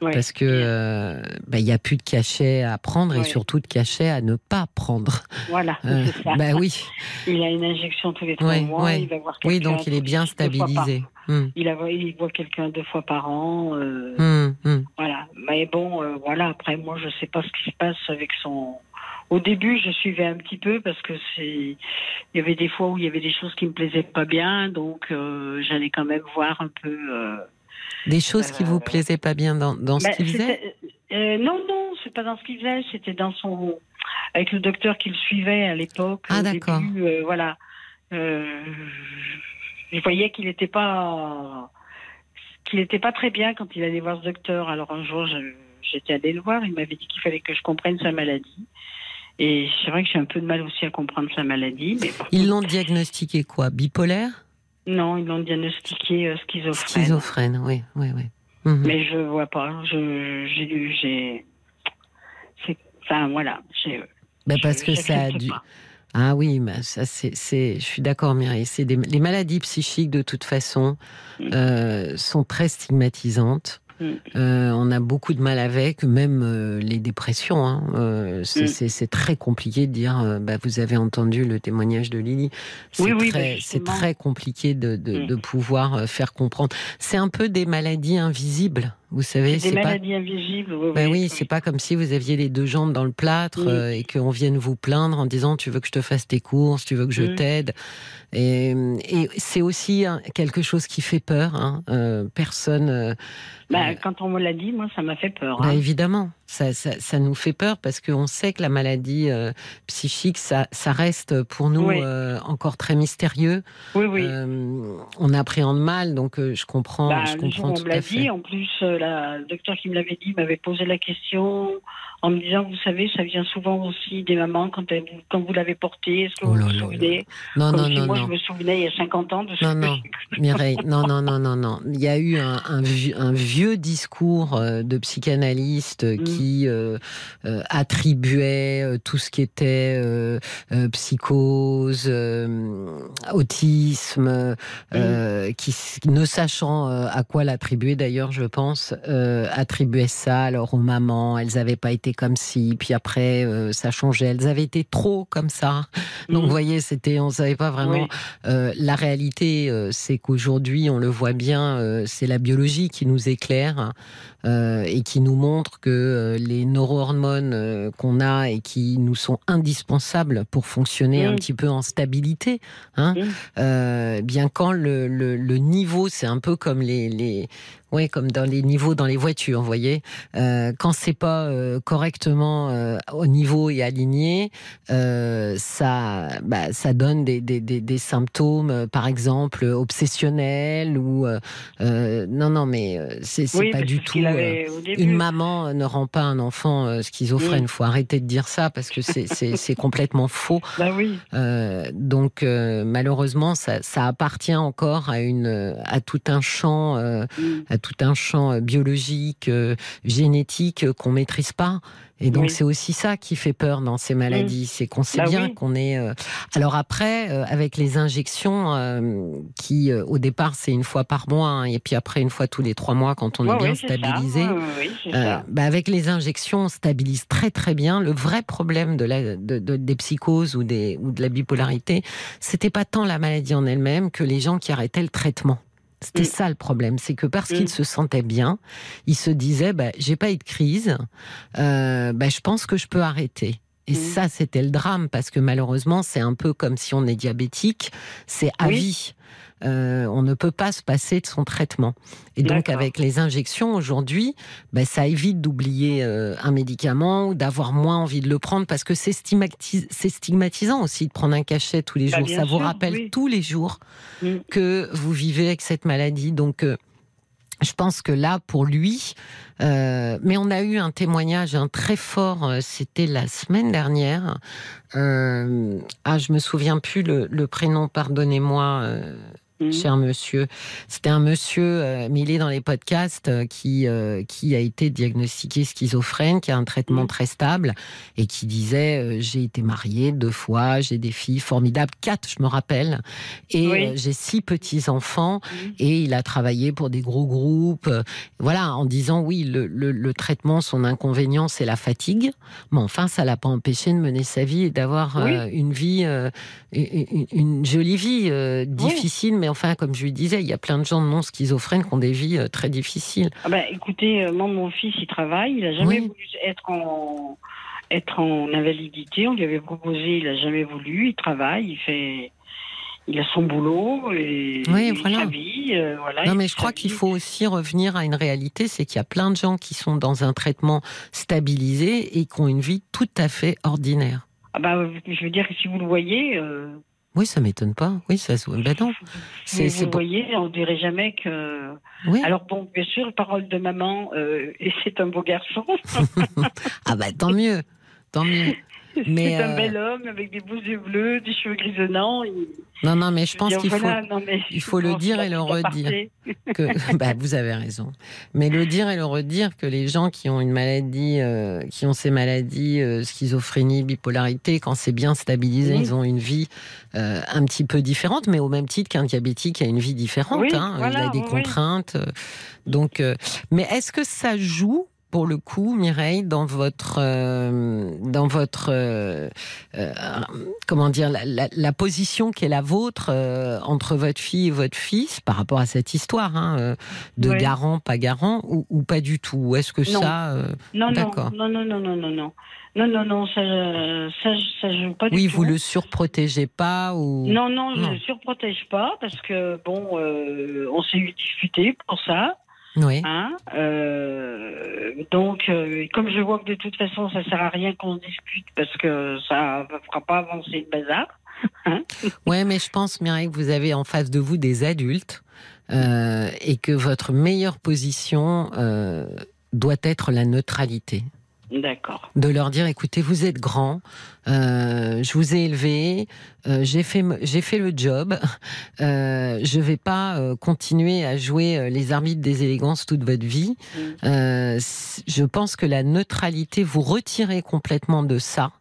Ouais. Parce que euh, bah, il n'y a plus de cachet à prendre et surtout de cachet à ne pas prendre. Voilà, Euh, c'est ça. bah oui, Il a une injection tous les trois Ouais, mois. ouais. Il va voir oui, donc il est bien stabilisé. Hum, Il, a, il voit quelqu'un deux fois par an. euh, hum, hum. Voilà. Mais bon, euh, voilà. Après, moi, je sais pas ce qui se passe avec son. Au début, je suivais un petit peu parce que c'est. Il y avait des fois où il y avait des choses qui me plaisaient pas bien, donc euh, j'allais quand même voir un peu. Des choses qui vous plaisaient pas bien dans, dans ce bah, qu'il faisait? euh, Non, non, c'est pas dans ce qu'il faisait. C'était dans son. Avec le docteur qui le suivait à l'époque. Ah, d'accord. euh, voilà. Euh, je voyais qu'il n'était pas qu'il n'était pas très bien quand il allait voir ce docteur. Alors un jour, j'étais allée le voir. Il m'avait dit qu'il fallait que je comprenne sa maladie. Et c'est vrai que j'ai un peu de mal aussi à comprendre sa maladie. Mais ils l'ont diagnostiqué quoi? Bipolaire? Non, ils l'ont diagnostiqué euh, schizophrène. Schizophrène, oui, oui, oui. Mhm. Mais je vois pas. J'ai lu, j'ai. Enfin voilà. Ben parce que ça a dû. Ah oui, ça c'est, je suis d'accord Mireille, c'est les maladies psychiques de toute façon mm. euh, sont très stigmatisantes. Mm. Euh, on a beaucoup de mal avec, même euh, les dépressions. Hein. Euh, mm. c'est très compliqué de dire, bah, vous avez entendu le témoignage de Lily. C'est oui, très, bah, très compliqué de, de, de pouvoir faire comprendre. C'est un peu des maladies invisibles. Vous savez, c'est des maladies invisibles. Oui, ben oui, c'est pas comme si vous aviez les deux jambes dans le plâtre euh, et qu'on vienne vous plaindre en disant tu veux que je te fasse tes courses, tu veux que je t'aide. Et, et c'est aussi quelque chose qui fait peur. Hein. Euh, personne. Euh, ben, quand on me l'a dit, moi, ça m'a fait peur. Ben, hein. évidemment, ça, ça, ça, nous fait peur parce qu'on sait que la maladie psychique, ça, ça reste pour nous encore très mystérieux. Oui, oui. on appréhende mal, donc je comprends. Ben, je comprends tout on me l'a dit. En plus, le docteur qui me l'avait dit m'avait posé la question en me disant, vous savez, ça vient souvent aussi des mamans quand, quand vous l'avez porté. Est-ce que vous oh vous souvenez Non, non, non. Moi, je me souvenais il y a 50 ans de ce Non, non, Mireille, non, non, non, non, non. Il y a eu un, un, vieux, discours euh, de psychanalyste mm. qui euh, euh, attribuait tout ce qui était psychose, autisme, mm. qui, ne sachant à quoi l'attribuer d'ailleurs, je pense, attribuait ça alors aux mamans. Elles n'avaient pas été comme si, puis après euh, ça changeait. Elles avaient été trop comme ça. Donc vous mhm. voyez, c'était, on savait pas vraiment. Euh, la réalité, euh, c'est qu'aujourd'hui, on le voit bien, c'est la biologie qui nous éclaire et qui nous montre que les neurohormones qu'on a et qui nous sont indispensables pour fonctionner un petit peu en stabilité. Hein, bien quand le, le, niveau, c'est un peu comme les, les oui, comme dans les niveaux dans les voitures, vous voyez. Euh, quand c'est pas euh, correctement euh, au niveau et aligné, euh, ça, bah, ça donne des, des, des, des symptômes, euh, par exemple obsessionnels ou non, non, mais c'est pas du tout. Une maman ne rend pas un enfant schizophrène. Il Faut arrêter de dire ça parce que c'est complètement faux. Bah oui. donc malheureusement, ça, ça, appartient encore à une à tout un champ. Mm tout un champ euh, biologique, euh, génétique euh, qu'on maîtrise pas. Et donc c'est aussi ça qui fait peur dans ces maladies, mm. c'est qu'on sait bah bien qu'on est. Alors après, avec les injections, qui au départ c'est une fois par mois, hein, et puis après une fois tous les trois mois quand on est bien stabilisé. bah avec les injections, on stabilise très très bien. Le vrai problème de la, de, des psychoses ou, des, ou de la bipolarité, c'était pas tant la maladie en elle-même que les gens qui arrêtaient le traitement. C'était mm. ça le problème, c'est que parce qu'il mm. se sentait bien, il se disait bah, j'ai pas eu de crise, euh, bah, je pense que je peux arrêter. Et mm. ça, c'était le drame, parce que malheureusement, c'est un peu comme si on est diabétique, c'est à vie. Euh, on ne peut pas se passer de son traitement. Et donc avec les injections aujourd'hui, ben, ça évite d'oublier euh, un médicament ou d'avoir moins envie de le prendre parce que c'est stigmatisant aussi de prendre un cachet tous les bah, jours. ça vous rappelle tous les jours mm. que vous vivez avec cette maladie. Donc euh, je pense que là, pour lui, mais on a eu un témoignage un très fort, c'était la semaine dernière. ah, je me souviens plus le, le prénom, pardonnez-moi. Mhm. cher monsieur. C'était un monsieur, euh, mais il est dans les podcasts, euh, qui, euh, qui a été diagnostiqué schizophrène, qui a un traitement mhm. très stable, et qui disait J'ai été marié deux fois, j'ai des filles formidables, quatre, je me rappelle, et j'ai six petits-enfants, mhm. et il a travaillé pour des gros groupes. voilà, en disant Oui, le, le, traitement, son inconvénient, c'est la fatigue, mais enfin, ça l'a pas empêché de mener sa vie et d'avoir une vie, une, une, jolie vie, difficile, mais enfin, comme je lui disais, il y a plein de gens non schizophrènes qui ont des vies euh, très difficiles. Ah ben, écoutez, euh, moi, mon fils, il travaille, il n'a jamais voulu être en, être en invalidité. On lui avait proposé, il n'a jamais voulu. Il travaille, il fait. Il a son boulot et sa vie. Euh, voilà, non, mais je crois qu'il faut aussi revenir à une réalité, c'est qu'il y a plein de gens qui sont dans un traitement stabilisé et qui ont une vie tout à fait ordinaire. Ah bah, je veux dire que si vous le voyez, Oui, ça m'étonne pas. Oui, ça se ben non. C'est, vous voyez, on dirait jamais que. Oui. Alors bon, bien sûr, parole de maman, euh, et c'est un beau garçon. ah bah tant mieux, tant mieux. C'est un bel homme avec des beaux yeux bleus, des cheveux grisonnants. Non, non, mais je pense qu'il faut, il faut le dire et le redire. Que, bah, vous avez raison. Mais le dire et le redire que les gens qui ont une maladie, euh, qui ont ces maladies, euh, schizophrénie, bipolarité, quand c'est bien stabilisé, ils ont une vie euh, un petit peu différente, mais au même titre qu'un diabétique a une vie différente. hein, il a des contraintes. Donc, mais est-ce que ça joue pour le coup, Mireille, dans votre, euh, dans votre, euh, euh, comment dire, la, la, la position qui est la vôtre entre votre fille et votre fils par rapport à cette histoire hein, de garant, pas garant, ou, pas du tout? Est-ce que ça, non, d'accord Non, non, non, non, non, non. Non, non, non, ça, ça, ça je pas Oui, tout. vous le surprotégez pas ou Non, non, je ne le surprotège pas parce que bon, on s'est eu disputé pour ça. Oui. Hein euh, donc, euh, comme je vois que de toute façon, ça sert à rien qu'on se dispute parce que ça ne fera pas avancer le bazar. Hein ouais, mais je pense, Mireille, que vous avez en face de vous des adultes euh, et que votre meilleure position doit être la neutralité. D'accord. De leur dire, écoutez, vous êtes grand, euh, je vous ai élevé, euh, j'ai fait j'ai fait le job, euh, je vais pas euh, continuer à jouer euh, les arbitres des élégances toute votre vie. Mm. je pense que la neutralité, vous retirer complètement de ça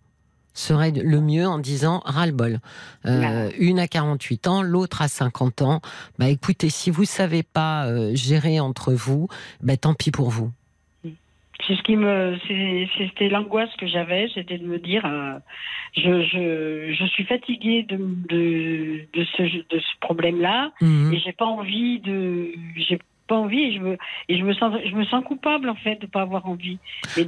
serait le mieux en disant ras-le-bol. une à 48 ans, l'autre à 50 ans. Bah écoutez, si vous savez pas gérer entre vous, bah tant pis pour vous. C'est ce qui me, c'était l'angoisse que j'avais, c'était de me dire, euh, je, je, je, suis fatiguée de, de, de ce, de ce problème-là mhm. et j'ai pas envie de, j'ai pas envie et je me et je me sens je me sens coupable en fait de pas avoir envie.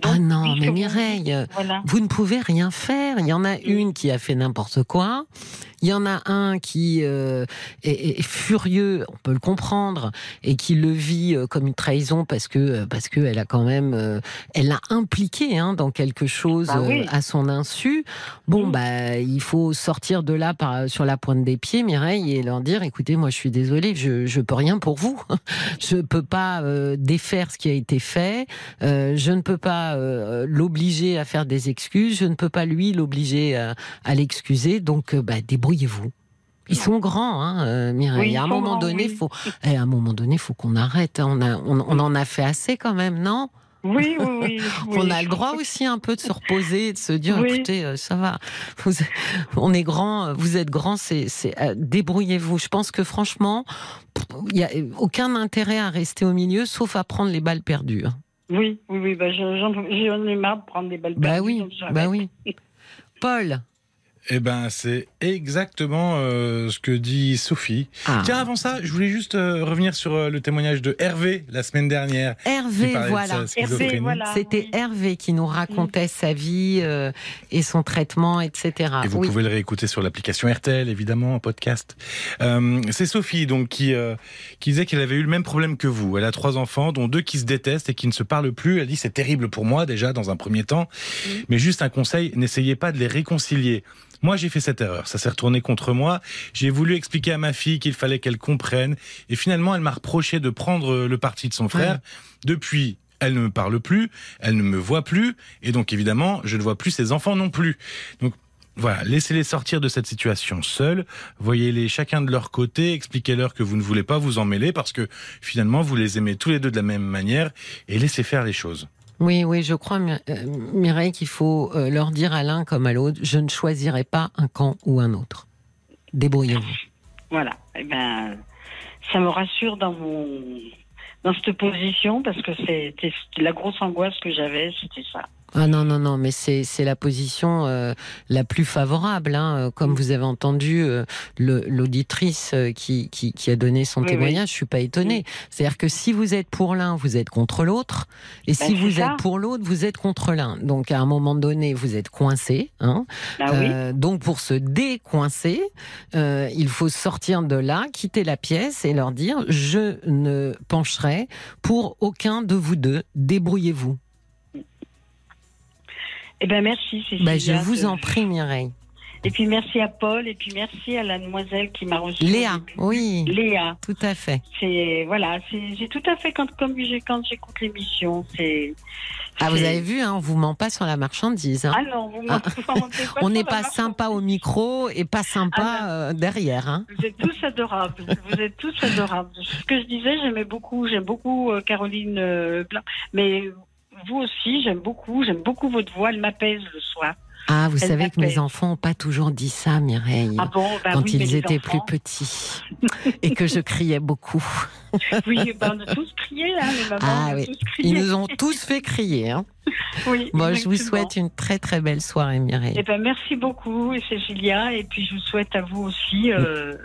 ah non, mais Mireille, vous ne pouvez rien faire. Il y en a une qui a fait n'importe quoi. Il y en a un qui euh, est, furieux, on peut le comprendre, et qui le vit euh, comme une trahison parce que euh, parce que elle a quand même, elle l'a impliqué hein, dans quelque chose bah à son insu. Bon bah il faut sortir de là par, sur la pointe des pieds, Mireille, et leur dire écoutez moi je suis désolée, je je peux rien pour vous, je peux pas défaire ce qui a été fait, je ne peux pas l'obliger à faire des excuses, je ne peux pas lui l'obliger à, à l'excuser, donc bah débrouillez vous Ils sont grands, hein, euh, Mireille. à un moment donné, faut, eh, à un moment donné, faut qu'on arrête. On, a, on, en a fait assez quand même, non? Oui, oui, oui, On a le droit aussi un peu de se reposer, de se dire, écoutez, euh, ça va. on est grand, vous êtes grand, c'est, euh, débrouillez-vous. Je pense que franchement, il n'y a aucun intérêt à rester au milieu, sauf à prendre les balles perdues. Hein. Oui, oui, oui. Bah, j'en, ai marre de prendre des balles bah perdues. Oui, bah oui. Paul, eh ben, c'est exactement euh, ce que dit Sophie. Ah. Tiens, avant ça, je voulais juste euh, revenir sur euh, le témoignage de Hervé la semaine dernière. Hervé, voilà. C'était Hervé qui nous racontait sa vie et son traitement, etc. Et vous pouvez le réécouter sur l'application RTL, évidemment, en podcast. c'est Sophie, donc, qui, qui disait qu'elle avait eu le même problème que vous. Elle a trois enfants, dont deux qui se détestent et qui ne se parlent plus. Elle dit c'est terrible pour moi, déjà, dans un premier temps. Mais juste un conseil, n'essayez pas de les réconcilier. Moi, j'ai fait cette erreur. Ça s'est retourné contre moi. J'ai voulu expliquer à ma fille qu'il fallait qu'elle comprenne. Et finalement, elle m'a reproché de prendre le parti de son frère. Depuis, elle ne me parle plus, elle ne me voit plus, et donc évidemment, je ne vois plus ses enfants non plus. Donc voilà, laissez-les sortir de cette situation seuls, voyez-les chacun de leur côté, expliquez-leur que vous ne voulez pas vous en mêler parce que finalement vous les aimez tous les deux de la même manière et laissez faire les choses. Oui, oui, je crois, euh, Mireille, qu'il faut euh, leur dire à l'un comme à l'autre, je ne choisirai pas un camp ou un autre. Débrouillez-vous. Voilà. Eh ben, ça me rassure dans mon dans cette position parce que c'était la grosse angoisse que j'avais, c'était ça. Ah non, non, non, mais c'est la position euh, la plus favorable. Hein, euh, comme vous avez entendu euh, l'auditrice qui, qui, qui, a donné son témoignage, je suis pas étonnée. C'est-à-dire que si vous êtes pour l'un, vous êtes contre l'autre. Et ben, si vous êtes pour l'autre, vous êtes contre l'un. Donc à un moment donné, vous êtes coincé. Hein, bah donc pour se décoincer, il faut sortir de là, quitter la pièce et leur dire, je ne pencherai pour aucun de vous deux. Débrouillez-vous. Eh ben merci. Ben, je vous en prie, Mireille. Et puis merci à Paul, et puis merci à la demoiselle qui m'a reçu. Léa, oui. Léa. Tout à fait. C'est voilà, c'est j'ai tout à fait quand comme j'ai quand j'écoute l'émission, c'est. Ah, vous avez vu, hein, on vous ment pas sur la marchandise. hein. Ah non, vous Ah. pas on n'est pas sympa au micro et pas sympa Ah, euh, derrière. Hein. Vous êtes tous adorables. Vous êtes tous adorables. Ce que je disais, j'aimais beaucoup, j'aime beaucoup euh, Caroline euh, Blanc. Mais vous aussi, j'aime beaucoup, j'aime beaucoup votre voix. Elle m'apaise le soir. Ah, vous Elle savez que mes enfants n'ont pas toujours dit ça, Mireille. Ah bon, bah quand oui, ils étaient enfants- plus petits et que je criais beaucoup. Oui, ben, on a tous crié, hein, les mamans. Ah on a oui. tous Ils crié. nous ont tous fait crier. Hein. Oui, Moi, je vous souhaite une très très belle soirée, Mireille. Eh ben, merci beaucoup, Cécilia. Et puis, je vous souhaite à vous aussi euh,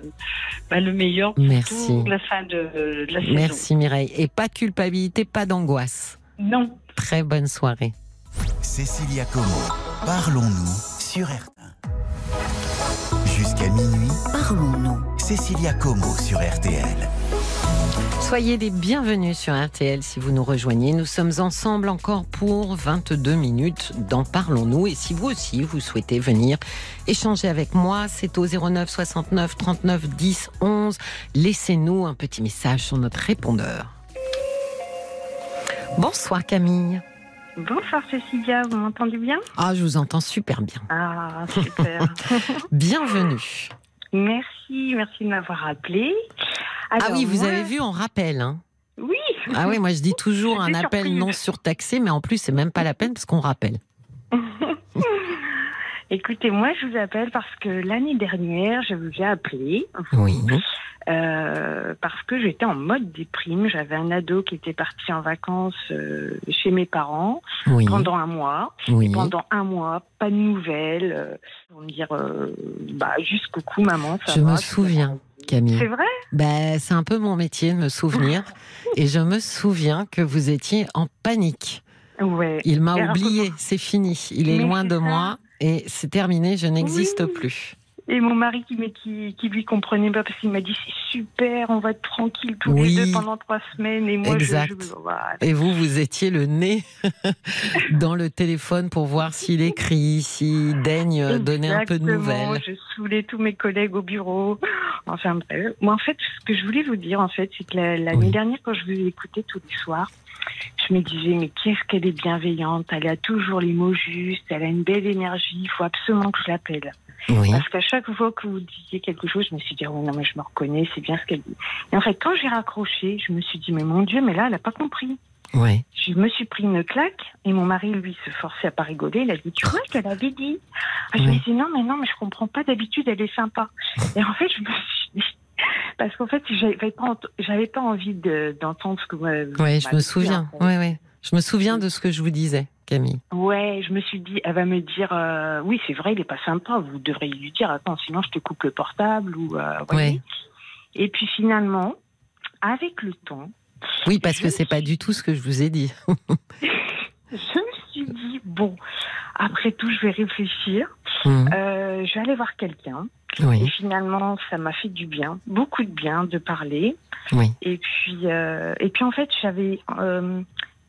bah, le meilleur pour Merci. la fin de, de la saison. Merci Mireille. Et pas de culpabilité, pas d'angoisse. Non, Très bonne soirée. Cécilia Como, parlons-nous sur RTL. Jusqu'à minuit, Parlons-nous. Cécilia Como sur RTL. Soyez les bienvenus sur RTL si vous nous rejoignez. Nous sommes ensemble encore pour 22 minutes dans Parlons-nous. Et si vous aussi, vous souhaitez venir échanger avec moi, c'est au 09 69 39 10 11. Laissez-nous un petit message sur notre répondeur. Bonsoir Camille. Bonsoir Cécilia, vous m'entendez bien? Ah, je vous entends super bien. Ah, super. Bienvenue. merci, merci de m'avoir appelé. ah Alors, oui, vous moi- avez vu, on rappelle. Hein. Oui, Ah oui, moi je dis toujours un appel surprise. non surtaxé, mais en plus c'est même pas la peine parce qu'on rappelle. Écoutez, moi je vous appelle parce que l'année dernière, je vous ai appelé Oui. euh, parce que j'étais en mode déprime. J'avais un ado qui était parti en vacances euh, chez mes parents Oui. pendant un mois. Oui. Pendant un mois, pas de nouvelles. euh, pour me dire, euh, bah, jusqu'au coup, maman, ça Je va, me souviens. Camille. C'est vrai? Ben, c'est un peu mon métier de me souvenir. Et je me souviens que vous étiez en panique. Ouais. Il m'a Et oublié, c'est fini. Il est Mais loin de ça. moi et c'est terminé, je n'existe Oui. plus. Et mon mari qui, qui, qui lui comprenait pas parce qu'il m'a dit c'est super, on va être tranquille tous Oui. les deux pendant trois semaines. Et moi, Exact. je, je voilà. Et vous, vous étiez le nez dans le téléphone pour voir s'il écrit, s'il daigne donner un peu de nouvelles. Je saoulais tous mes collègues au bureau. Enfin. Moi, en fait, ce que je voulais vous dire, en fait, c'est que la- l'année Oui. dernière, quand je vous écoutais tous les soirs, je me disais, mais qu'est-ce qu'elle est bienveillante, elle a toujours les mots justes, elle a une belle énergie, il faut absolument que je l'appelle. Oui. Parce qu'à chaque fois que vous disiez quelque chose, je me suis dit, oh non, mais je me reconnais, c'est bien ce qu'elle dit. Et en fait, quand j'ai raccroché, je me suis dit, mais mon Dieu, mais là, elle n'a pas compris. Ouais. Je me suis pris une claque et mon mari, lui, se forçait à pas rigoler. Il a dit, tu vois qu'elle avait dit? Ah, je me Oui. suis dit, non, mais non, mais je comprends pas. D'habitude, elle est sympa. Et en fait, je me suis dit, parce qu'en fait, j'avais pas, j'avais pas envie de- d'entendre ce que vous m'avez Ouais, je me souviens. Ouais, ouais. Je me souviens de ce que je vous disais, Camille. Ouais, je me suis dit, elle va me dire, euh, oui, c'est vrai, il est pas sympa. Vous devriez lui dire, attends, sinon je te coupe le portable ou. euh. Ouais. Et puis finalement, avec le temps, Oui, parce que c'est pas du tout ce que je vous ai dit. je me suis dit, bon, après tout, je vais réfléchir. Hum, Euh, je vais aller voir quelqu'un. Et finalement, ça m'a fait du bien, beaucoup de bien de parler. oui. Et puis, euh, et puis en fait, j'avais, euh,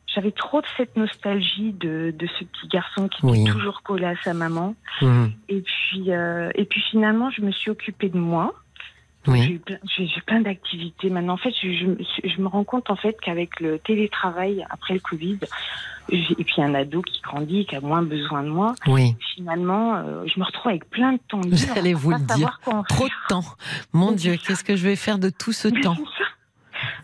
j'avais trop de cette nostalgie de, de ce petit garçon qui Oui. était toujours collé à sa maman. Hum, Et puis, et puis finalement, je me suis occupée de moi. J'ai Oui. eu plein, j'ai- plein d'activités maintenant. En fait, je, je- je me rends compte en fait qu'avec le télétravail après le Covid, et puis un ado qui grandit, qui a moins besoin de moi, Oui. finalement, euh, je me retrouve avec plein de temps libre. J'allais vous le en Trop de temps. Mon Dieu, qu'est-ce que je vais faire de tout ce temps.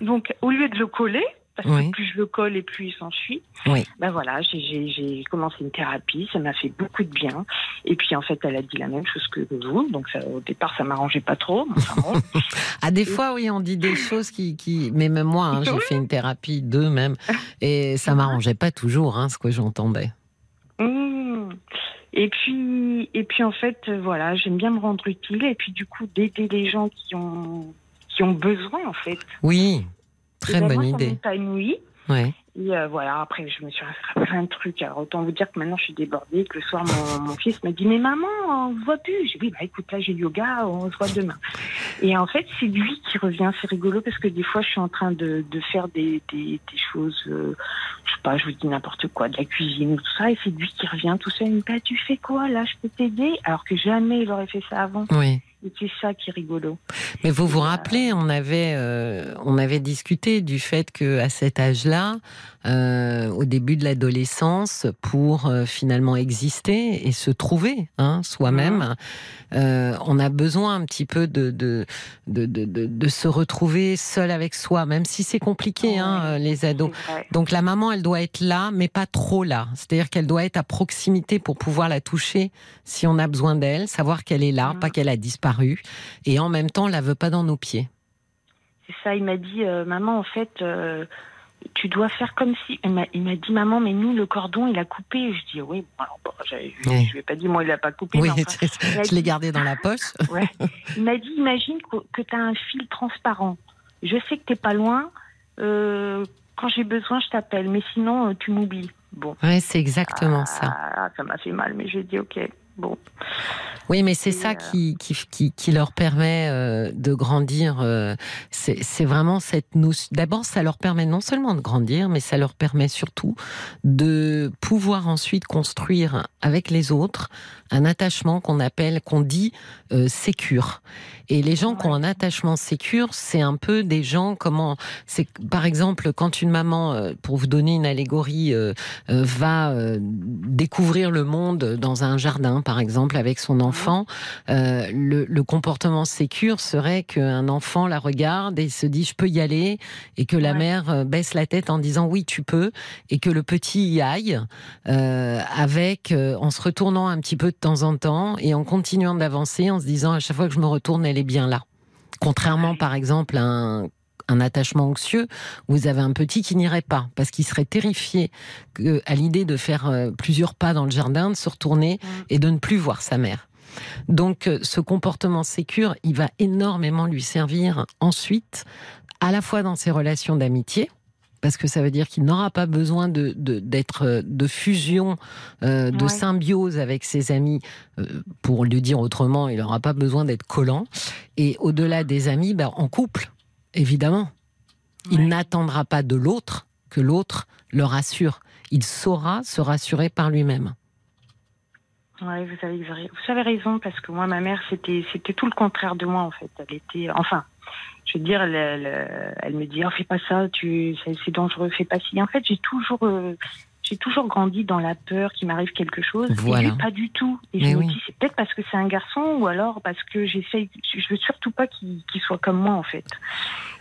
Donc, au lieu de le coller, parce Oui. que plus je le colle et plus il s'enfuit, Oui. ben voilà, j'ai- commencé une thérapie, ça m'a fait beaucoup de bien. Et puis en fait, elle a dit la même chose que vous, donc ça, au départ, ça m'arrangeait pas trop. enfin bon. Ah, des fois, oui, on dit des choses qui. qui... Mais même moi, hein, j'ai fait une thérapie, deux même. Et ça m'arrangeait pas toujours, hein, ce que j'entendais. Mmh. Et puis, et puis en fait, voilà, j'aime bien me rendre utile et puis du coup d'aider les gens qui ont qui ont besoin en fait. Oui, Et très ben, bonne moi, ça idée. m'épanouit. Ouais. Et euh, voilà, après, je me suis fait plein de trucs. Alors, autant vous dire que maintenant, je suis débordée, que le soir, mon, mon fils me dit Mais maman, on se voit plus. J'ai dit Oui, bah écoute, là, j'ai yoga, on se voit demain. Et en fait, c'est lui qui revient. C'est rigolo parce que des fois, je suis en train de, de faire des, des, des choses, euh, je sais pas, je vous dis n'importe quoi, de la cuisine ou tout ça. Et c'est lui qui revient tout seul. Il me dit bah, Tu fais quoi là? Je peux t'aider? Alors que jamais il aurait fait ça avant. Oui. C'est ça qui est rigolo. Mais vous vous rappelez, on avait, euh, on avait discuté du fait que à cet âge-là, euh, au début de l'adolescence, pour euh, finalement exister et se trouver hein, soi-même, euh, on a besoin un petit peu de de, de, de, de, se retrouver seul avec soi, même si c'est compliqué, hein, les ados. Donc la maman, elle doit être là, mais pas trop là. C'est-à-dire qu'elle doit être à proximité pour pouvoir la toucher si on a besoin d'elle, savoir qu'elle est là, pas qu'elle a disparu, et en même temps, la veut pas dans nos pieds. C'est ça, il m'a dit, maman, en fait, tu dois faire comme si. Il m'a dit, maman, mais nous, le cordon, il a coupé. Je dis, oui, bon, alors, bon, je ne lui ai pas dit, moi, il n'a pas coupé. Oui, enfin, je l'ai gardé dans la poche. ouais. Il m'a dit, imagine que, que tu as un fil transparent. Je sais que tu n'es pas loin. Euh, quand j'ai besoin, je t'appelle. Mais sinon, euh, tu m'oublies. Bon. Ouais, c'est exactement ça. Ah, ça m'a fait mal, mais j'ai dit, OK. Bon. Oui, mais c'est ça qui, qui, qui, qui, leur permet euh, de grandir. Euh, c'est vraiment cette notion. D'abord, ça leur permet non seulement de grandir, mais ça leur permet surtout de pouvoir ensuite construire avec les autres un attachement qu'on appelle, qu'on dit euh, sécure. Et les gens qui ont un attachement sécure, c'est un peu des gens comment c'est par exemple quand une maman, euh, pour vous donner une allégorie, euh, euh, va découvrir le monde dans un jardin, par exemple, avec son enfant, le, le, comportement sécure serait qu'un enfant la regarde et se dit je peux y aller, et que la mère baisse la tête en disant oui tu peux, et que le petit y aille avec en se retournant un petit peu de temps en temps et en continuant d'avancer en se disant à chaque fois que je me retourne elle est bien là. Contrairement, par exemple, à un, attachement anxieux, vous avez un petit qui n'irait pas parce qu'il serait terrifié à l'idée de faire euh, plusieurs pas dans le jardin, de se retourner mm. et de ne plus voir sa mère. Donc, euh, ce comportement sécure, il va énormément lui servir ensuite, à la fois dans ses relations d'amitié, parce que ça veut dire qu'il n'aura pas besoin de, d'être euh, de, fusion, euh, de symbiose avec ses amis. Euh, pour le dire autrement, il n'aura pas besoin d'être collant. Et au-delà des amis, ben, en couple, évidemment. Il n'attendra pas de l'autre que l'autre le rassure. Il saura se rassurer par lui-même. Oui, vous avez, vous avez raison, parce que moi, ma mère, c'était, c'était tout le contraire de moi, en fait. Elle était, enfin, je veux dire, elle, elle, me dit, oh, fais pas ça, tu, c'est dangereux, fais pas ci. En fait, j'ai toujours, euh, j'ai toujours grandi dans la peur qu'il m'arrive quelque chose. Voilà. Et pas du tout. Et je me dis, c'est peut-être parce que c'est un garçon ou alors parce que j'essaye, je veux surtout pas qu'il soit comme moi, en fait.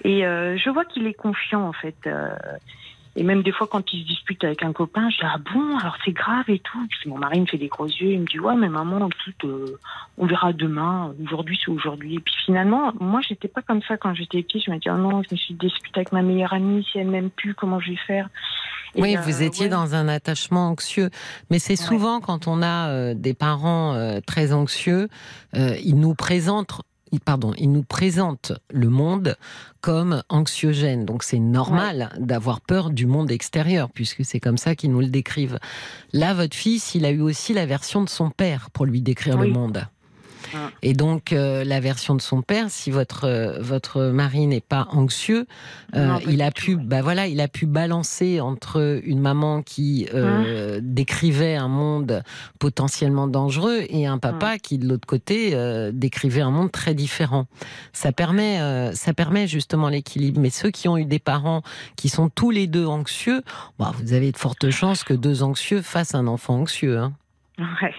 Et euh, je vois qu'il est confiant, en fait. Euh, et même des fois, quand il se dispute avec un copain, je dis Ah bon, alors c'est grave et tout. Puis mon mari me fait des gros yeux, il me dit Ouais, mais maman, tout, euh, on verra demain. Aujourd'hui, c'est aujourd'hui. Et puis finalement, moi, j'étais pas comme ça quand j'étais petite. Je me dis Oh non, je me suis disputée avec ma meilleure amie. Si elle m'aime plus, comment je vais faire? Oui, vous euh, étiez dans un attachement anxieux. Mais c'est souvent quand on a euh, des parents très anxieux, ils nous présentent pardon, il nous présente le monde comme anxiogène. Donc c'est normal d'avoir peur du monde extérieur, puisque c'est comme ça qu'ils nous le décrivent. Là, votre fils, il a eu aussi la version de son père pour lui décrire le monde. Et donc euh, la version de son père, si votre euh, votre mari n'est pas anxieux, euh, il a pu, bah voilà, il a pu balancer entre une maman qui hein décrivait un monde potentiellement dangereux et un papa qui de l'autre côté décrivait un monde très différent. Ça permet ça permet justement l'équilibre. Mais ceux qui ont eu des parents qui sont tous les deux anxieux, bah, vous avez de fortes chances que deux anxieux fassent un enfant anxieux. Hein. Ouais.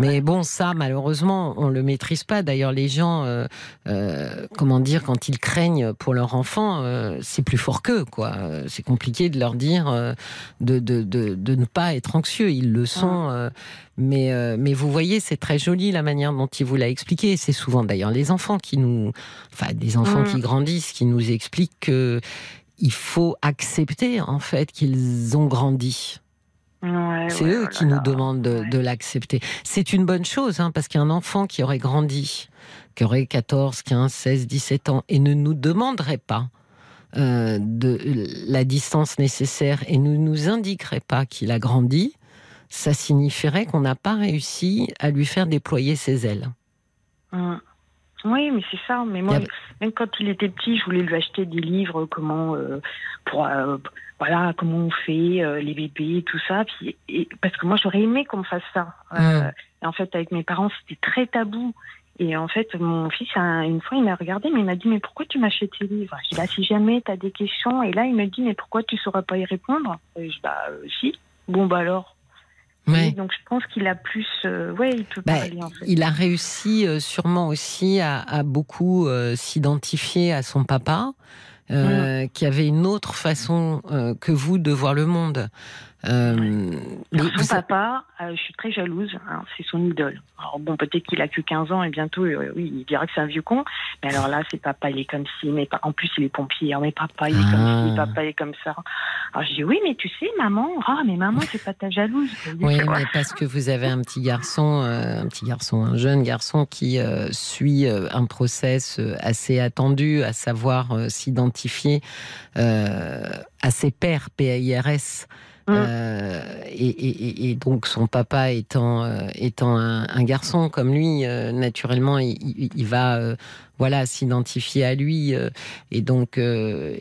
Mais bon, ça, malheureusement, on le maîtrise pas. D'ailleurs, les gens, euh, euh, comment dire, quand ils craignent pour leur enfant, euh, c'est plus fort qu'eux, quoi. C'est compliqué de leur dire de, de, de, de, ne pas être anxieux. Ils le sont. mais, mais vous voyez, c'est très joli la manière dont il vous l'a expliqué. C'est souvent d'ailleurs les enfants qui nous, enfin, des enfants qui grandissent, qui nous expliquent que il faut accepter en fait qu'ils ont grandi c'est eux qui nous demandent de, l'accepter. C'est une bonne chose, hein, parce qu'un enfant qui aurait grandi, qui aurait 14, 15, 16, 17 ans, et ne nous demanderait pas de la distance nécessaire et ne nous indiquerait pas qu'il a grandi, ça signifierait qu'on n'a pas réussi à lui faire déployer ses ailes. Hum. Oui, mais c'est ça. Mais moi, même quand il était petit, je voulais lui acheter des livres, comment, euh, pour, euh, voilà, comment on fait euh, les bébés, tout ça. Puis, parce que moi, j'aurais aimé qu'on fasse ça. Hum. en fait, avec mes parents, c'était très tabou. Et en fait, mon fils, une fois, il m'a regardé, mais il m'a dit, mais pourquoi tu m'achètes tes livres? Je dis, bah, si jamais tu as des questions. Et là, il me dit, mais pourquoi tu ne sauras pas y répondre? Je dis, bah, si. Bon, bah alors donc je pense qu'il a plus, euh, ouais, il peut bah, parler en fait. Il a réussi euh, sûrement aussi à, beaucoup euh, s'identifier à son papa, mm. qui avait une autre façon que vous de voir le monde. Euh, son papa, euh, je suis très jalouse, hein, c'est son idole. Alors bon, peut-être qu'il a que 15 ans et bientôt, euh, oui, il dira que c'est un vieux con. Mais alors là, c'est papa, il est comme ci, mais en plus il est pompier. mais papa, il est comme ci, ah. papa, il est comme ça. Alors je dis oui, mais tu sais, maman, ah, mais maman, c'est pas ta jalouse. Oui, mais parce que vous avez un petit garçon, un petit garçon, un jeune garçon qui suit un process assez attendu, à savoir s'identifier à ses pères PAIRS. Mmh. Euh, et, donc son papa étant, euh, étant un, garçon comme lui, euh, naturellement, il, va voilà, s'identifier à lui. Euh, et donc, euh,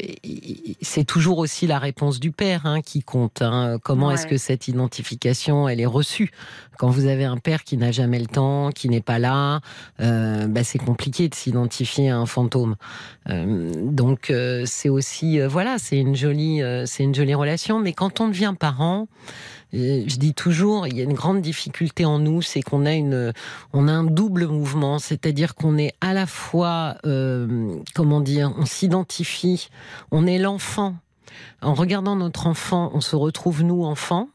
c'est toujours aussi la réponse du père hein, qui compte. Hein. Comment est-ce que cette identification, elle est reçue? Quand vous avez un père qui n'a jamais le temps, qui n'est pas là, euh, bah, c'est compliqué de s'identifier à un fantôme. donc, c'est aussi, voilà, c'est une jolie, c'est une jolie relation. Mais quand on devient parent, je dis toujours, il y a une grande difficulté en nous, c'est qu'on a une, on a un double mouvement, c'est-à-dire qu'on est à la fois, euh, comment dire, on s'identifie, on est l'enfant. En regardant notre enfant, on se retrouve nous enfants,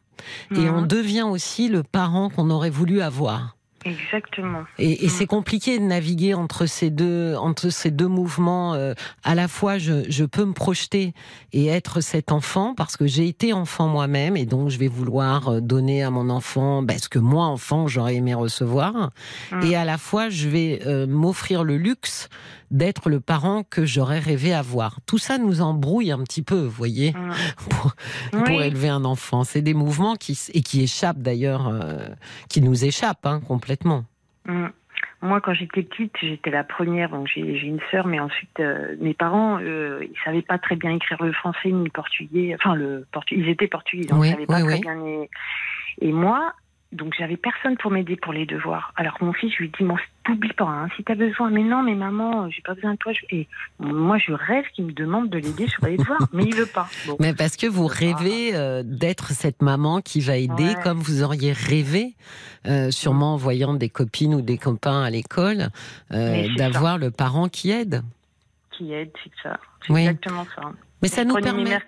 et on mhm. devient aussi le parent qu'on aurait voulu avoir. Exactement. Et, c'est compliqué de naviguer entre ces deux, entre ces deux mouvements. Euh, à la fois, je, peux me projeter et être cet enfant parce que j'ai été enfant moi-même et donc je vais vouloir euh, donner à mon enfant ben, ce que moi, enfant, j'aurais aimé recevoir. Hum. Et à la fois, je vais euh, m'offrir le luxe d'être le parent que j'aurais rêvé avoir. Tout ça nous embrouille un petit peu, vous voyez, mm. pour, élever un enfant. C'est des mouvements qui, et qui échappent d'ailleurs, euh, qui nous échappent hein, complètement. Mm. Moi, quand j'étais petite, j'étais la première. Donc, j'ai une sœur, mais ensuite, euh, mes parents, euh, ils savaient pas très bien écrire le français ni le portugais. Enfin, le portugais, ils étaient portugais, donc ils savaient pas très bien. Et moi, donc j'avais personne pour m'aider pour les devoirs. Alors mon fils, je lui dis, t'oublie pas, hein, si t'as besoin. Mais non, mais maman, j'ai pas besoin de toi. Et moi, je rêve qu'il me demande de l'aider sur les devoirs, mais il veut pas. mais parce que vous rêvez euh, d'être cette maman qui va aider, comme vous auriez rêvé, euh, sûrement en voyant des copines ou des copains à l'école, euh, d'avoir le parent qui aide. Qui aide, c'est ça. C'est exactement ça. Mais ça nous permet.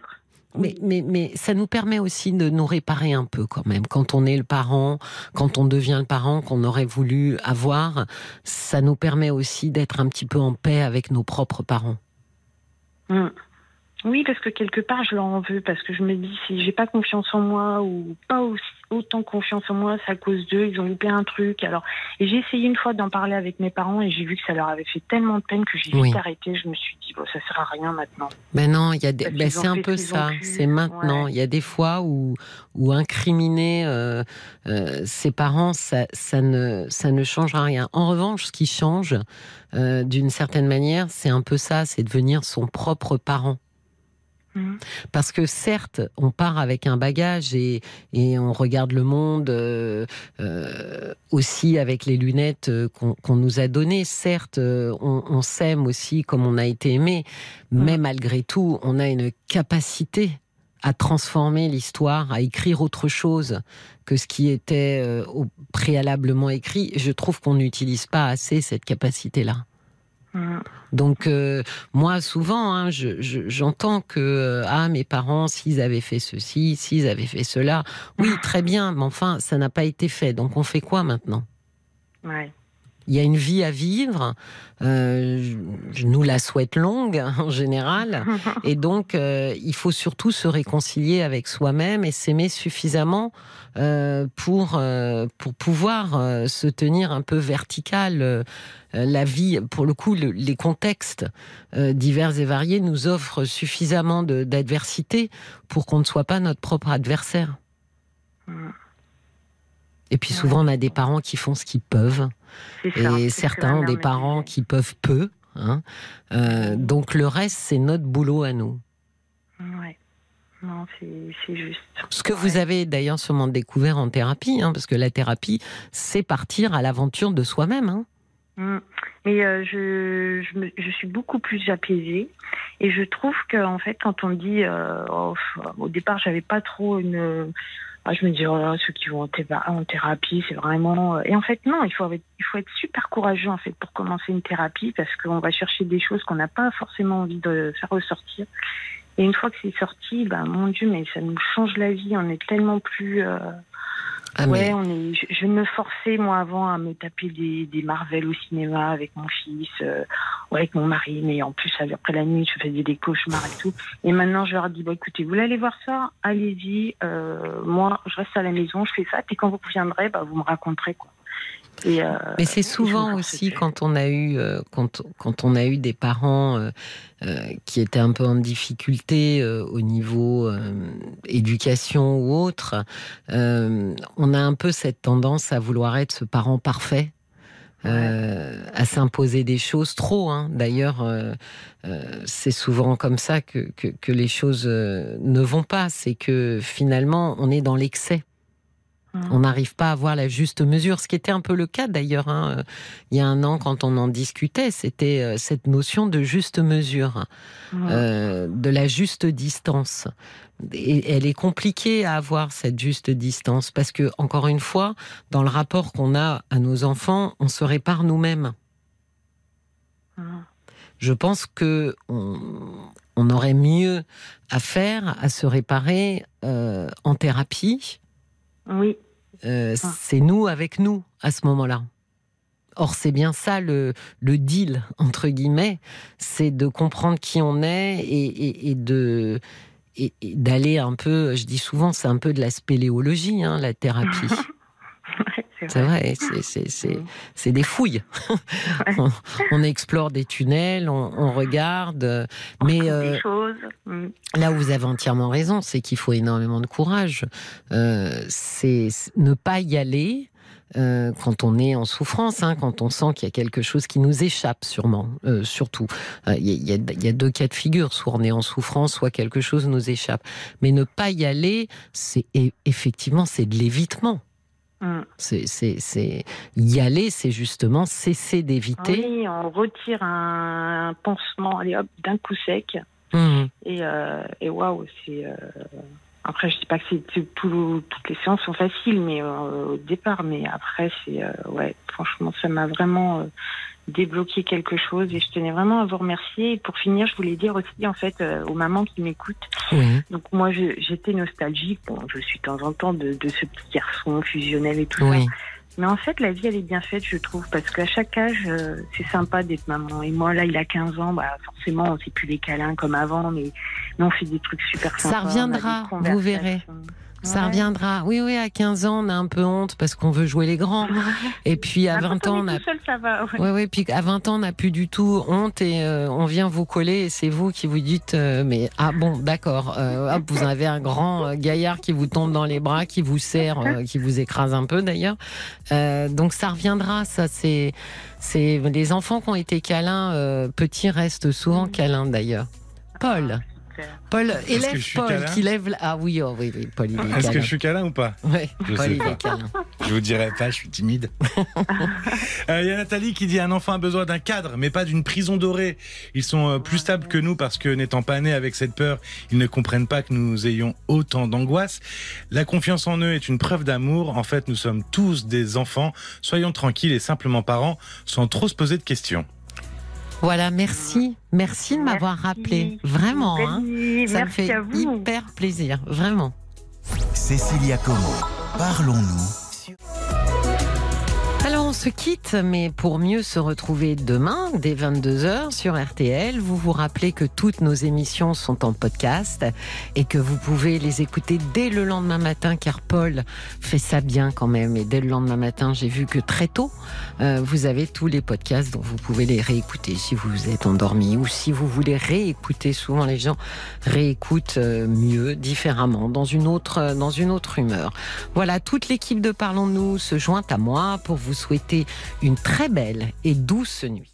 Mais, mais, mais ça nous permet aussi de nous réparer un peu quand même. Quand on est le parent, quand on devient le parent qu'on aurait voulu avoir, ça nous permet aussi d'être un petit peu en paix avec nos propres parents. Mmh. Oui, parce que quelque part, je leur en veux, parce que je me dis, si j'ai pas confiance en moi ou pas aussi, autant confiance en moi, c'est à cause d'eux, ils ont loupé un truc. Alors, et j'ai essayé une fois d'en parler avec mes parents et j'ai vu que ça leur avait fait tellement de peine que j'ai vite arrêté. Je me suis dit, bon, ça sert à rien maintenant. Ben non, il y a ben c'est un peu ça, c'est maintenant. Il y a des fois où, où incriminer euh, euh, ses parents, ça, ça, ne, ça ne changera rien. En revanche, ce qui change, euh, d'une certaine manière, c'est un peu ça, c'est devenir son propre parent. Mhm. Parce que certes, on part avec un bagage et, on regarde le monde euh, euh, aussi avec les lunettes euh, qu'on nous a données. Certes, on, s'aime aussi comme on a été aimé, mais mhm. malgré tout, on a une capacité à transformer l'histoire, à écrire autre chose que ce qui était préalablement écrit. Je trouve qu'on n'utilise pas assez cette capacité-là. Mm. Donc euh, moi souvent hein, j'entends que euh, ah mes parents s'ils avaient fait ceci s'ils avaient fait cela. Oui très bien mais enfin ça n'a pas été fait. Donc on fait quoi maintenant? Il y a une vie à vivre. Euh, je nous la souhaite longue en général. Et donc, euh, il faut surtout se réconcilier avec soi-même et s'aimer suffisamment euh, pour, pour pouvoir se tenir un peu vertical. la vie, pour le coup, les contextes divers et variés nous offrent suffisamment d'adversité pour qu'on ne soit pas notre propre adversaire. Mm. Et puis souvent, on a des parents qui font ce qu'ils peuvent. Et certains ont des parents qui peuvent peu. Hein. Euh, donc le reste, c'est notre boulot à nous. Ouais. Non, c'est juste. Ce que vous avez d'ailleurs sûrement découvert en thérapie, hein, parce que la thérapie, c'est partir à l'aventure de soi-même. Hein. Mmh. Mais euh, je, je, suis beaucoup plus apaisée et je trouve que en fait, quand on dit, euh, oh, au départ, j'avais pas trop une ah, je me dis, oh ceux qui vont en, thérapie, c'est vraiment. Euh, et en fait, non, il faut, être, il faut être super courageux en fait pour commencer une thérapie parce qu'on va chercher des choses qu'on n'a pas forcément envie de faire ressortir. Et une fois que c'est sorti, ben mon Dieu, mais ça nous change la vie. On est tellement plus. Euh, ah, ouais, on est, je, me forçais, moi, avant, à me taper des, des Marvel au cinéma avec mon fils, euh, ou avec mon mari, mais en plus, après la nuit, je faisais des cauchemars et tout. Et maintenant, je leur dis, bon, écoutez, vous voulez aller voir ça? Allez-y. Euh, moi, je reste à la maison, je fais ça, et quand vous reviendrez, bah, vous me raconterez, quoi. Euh, Mais c'est souvent aussi quand on a eu euh, quand, quand on a eu des parents euh, qui étaient un peu en difficulté au niveau éducation ou autre, on a un peu cette tendance à vouloir être ce parent parfait. à s'imposer des choses trop. Hein. D'ailleurs, c'est souvent comme ça que, que, que les choses ne vont pas. C'est que finalement, on est dans l'excès. On n'arrive pas à avoir la juste mesure, ce qui était un peu le cas d'ailleurs hein, euh, il y a un an quand on en discutait, c'était euh, cette notion de juste mesure, euh, de la juste distance. Et elle est compliquée à avoir cette juste distance parce que encore une fois, dans le rapport qu'on a à nos enfants, on se répare nous-mêmes. Je pense que on, aurait mieux à faire à se réparer en thérapie oui. Euh, ah. C'est nous avec nous à ce moment-là. Or, c'est bien ça le, le, deal, entre guillemets, c'est de comprendre qui on est et, et, de et, d'aller un peu, je dis souvent, c'est un peu de la spéléologie, hein, la thérapie. c'est vrai, c'est des fouilles. on, explore des tunnels, on, regarde, mais euh, mm. là où vous avez entièrement raison, c'est qu'il faut énormément de courage. Euh, c'est ne pas y aller. Euh, quand on est en souffrance, hein, quand on sent qu'il y a quelque chose qui nous échappe, sûrement, surtout. Il y, y, a deux cas de figure, soit on est en souffrance, soit quelque chose nous échappe. Mais ne pas y aller, c'est effectivement c'est de l'évitement. Mm. C'est y aller, c'est justement cesser d'éviter. Oui, on retire un pansement, allez hop, d'un coup sec. Mm. Euh, et, waouh, c'est. Euh, après, je dis pas que c'est toutes les séances sont faciles, mais euh, au départ, mais après, c'est ouais, franchement, ça m'a vraiment débloquer quelque chose et je tenais vraiment à vous remercier. Et pour finir, je voulais dire aussi en fait euh, aux mamans qui m'écoutent. Donc moi, j'étais nostalgique. Bon, je suis de temps en temps de, de ce petit garçon fusionnel et tout ça. Mais en fait, la vie, elle est bien faite, je trouve, parce qu'à chaque âge, euh, c'est sympa d'être maman. Et moi, là, il a 15 ans, bah, forcément, on ne sait plus les câlins comme avant, mais, mais on fait des trucs super sympas. Ça reviendra, vous verrez. Ça reviendra. Oui, oui, à 15 ans, on a un peu honte parce qu'on veut jouer les grands. Et puis à 20 ans, on a. Oui, oui, puis à 20 ans, on n'a plus du tout honte et euh, on vient vous coller et c'est vous qui vous dites, euh, mais ah bon, d'accord, euh, vous avez un grand gaillard qui vous tombe dans les bras, qui vous serre, qui vous écrase un peu d'ailleurs. donc ça reviendra, ça c'est. C'est les enfants qui ont été câlins, petits restent souvent câlins d'ailleurs. Paul. Paul, élève Paul qui lève. Ah oui, oh, oui, oui, Paul, il est Est-ce que je suis câlin ou pas Oui, je Paul, il est câlin. Je vous dirai pas, je suis timide. Euh, il y a Nathalie qui dit un enfant a besoin d'un cadre, mais pas d'une prison dorée. Ils sont euh, plus stables que nous parce que n'étant pas nés avec cette peur, ils ne comprennent pas que nous ayons autant d'angoisse. La confiance en eux est une preuve d'amour. En fait, nous sommes tous des enfants. Soyons tranquilles et simplement parents, sans trop se poser de questions. Voilà, merci. Merci de m'avoir rappelé. Vraiment, hein. ça me fait hyper plaisir. Vraiment. Cécilia Como, parlons-nous se quitte, mais pour mieux se retrouver demain, dès 22h sur RTL, vous vous rappelez que toutes nos émissions sont en podcast et que vous pouvez les écouter dès le lendemain matin, car Paul fait ça bien quand même. Et dès le lendemain matin, j'ai vu que très tôt, euh, vous avez tous les podcasts, donc vous pouvez les réécouter si vous êtes endormi ou si vous voulez réécouter. Souvent, les gens réécoutent euh, mieux, différemment, dans une autre, euh, dans une autre humeur. Voilà, toute l'équipe de Parlons-nous se joint à moi pour vous souhaiter une très belle et douce nuit.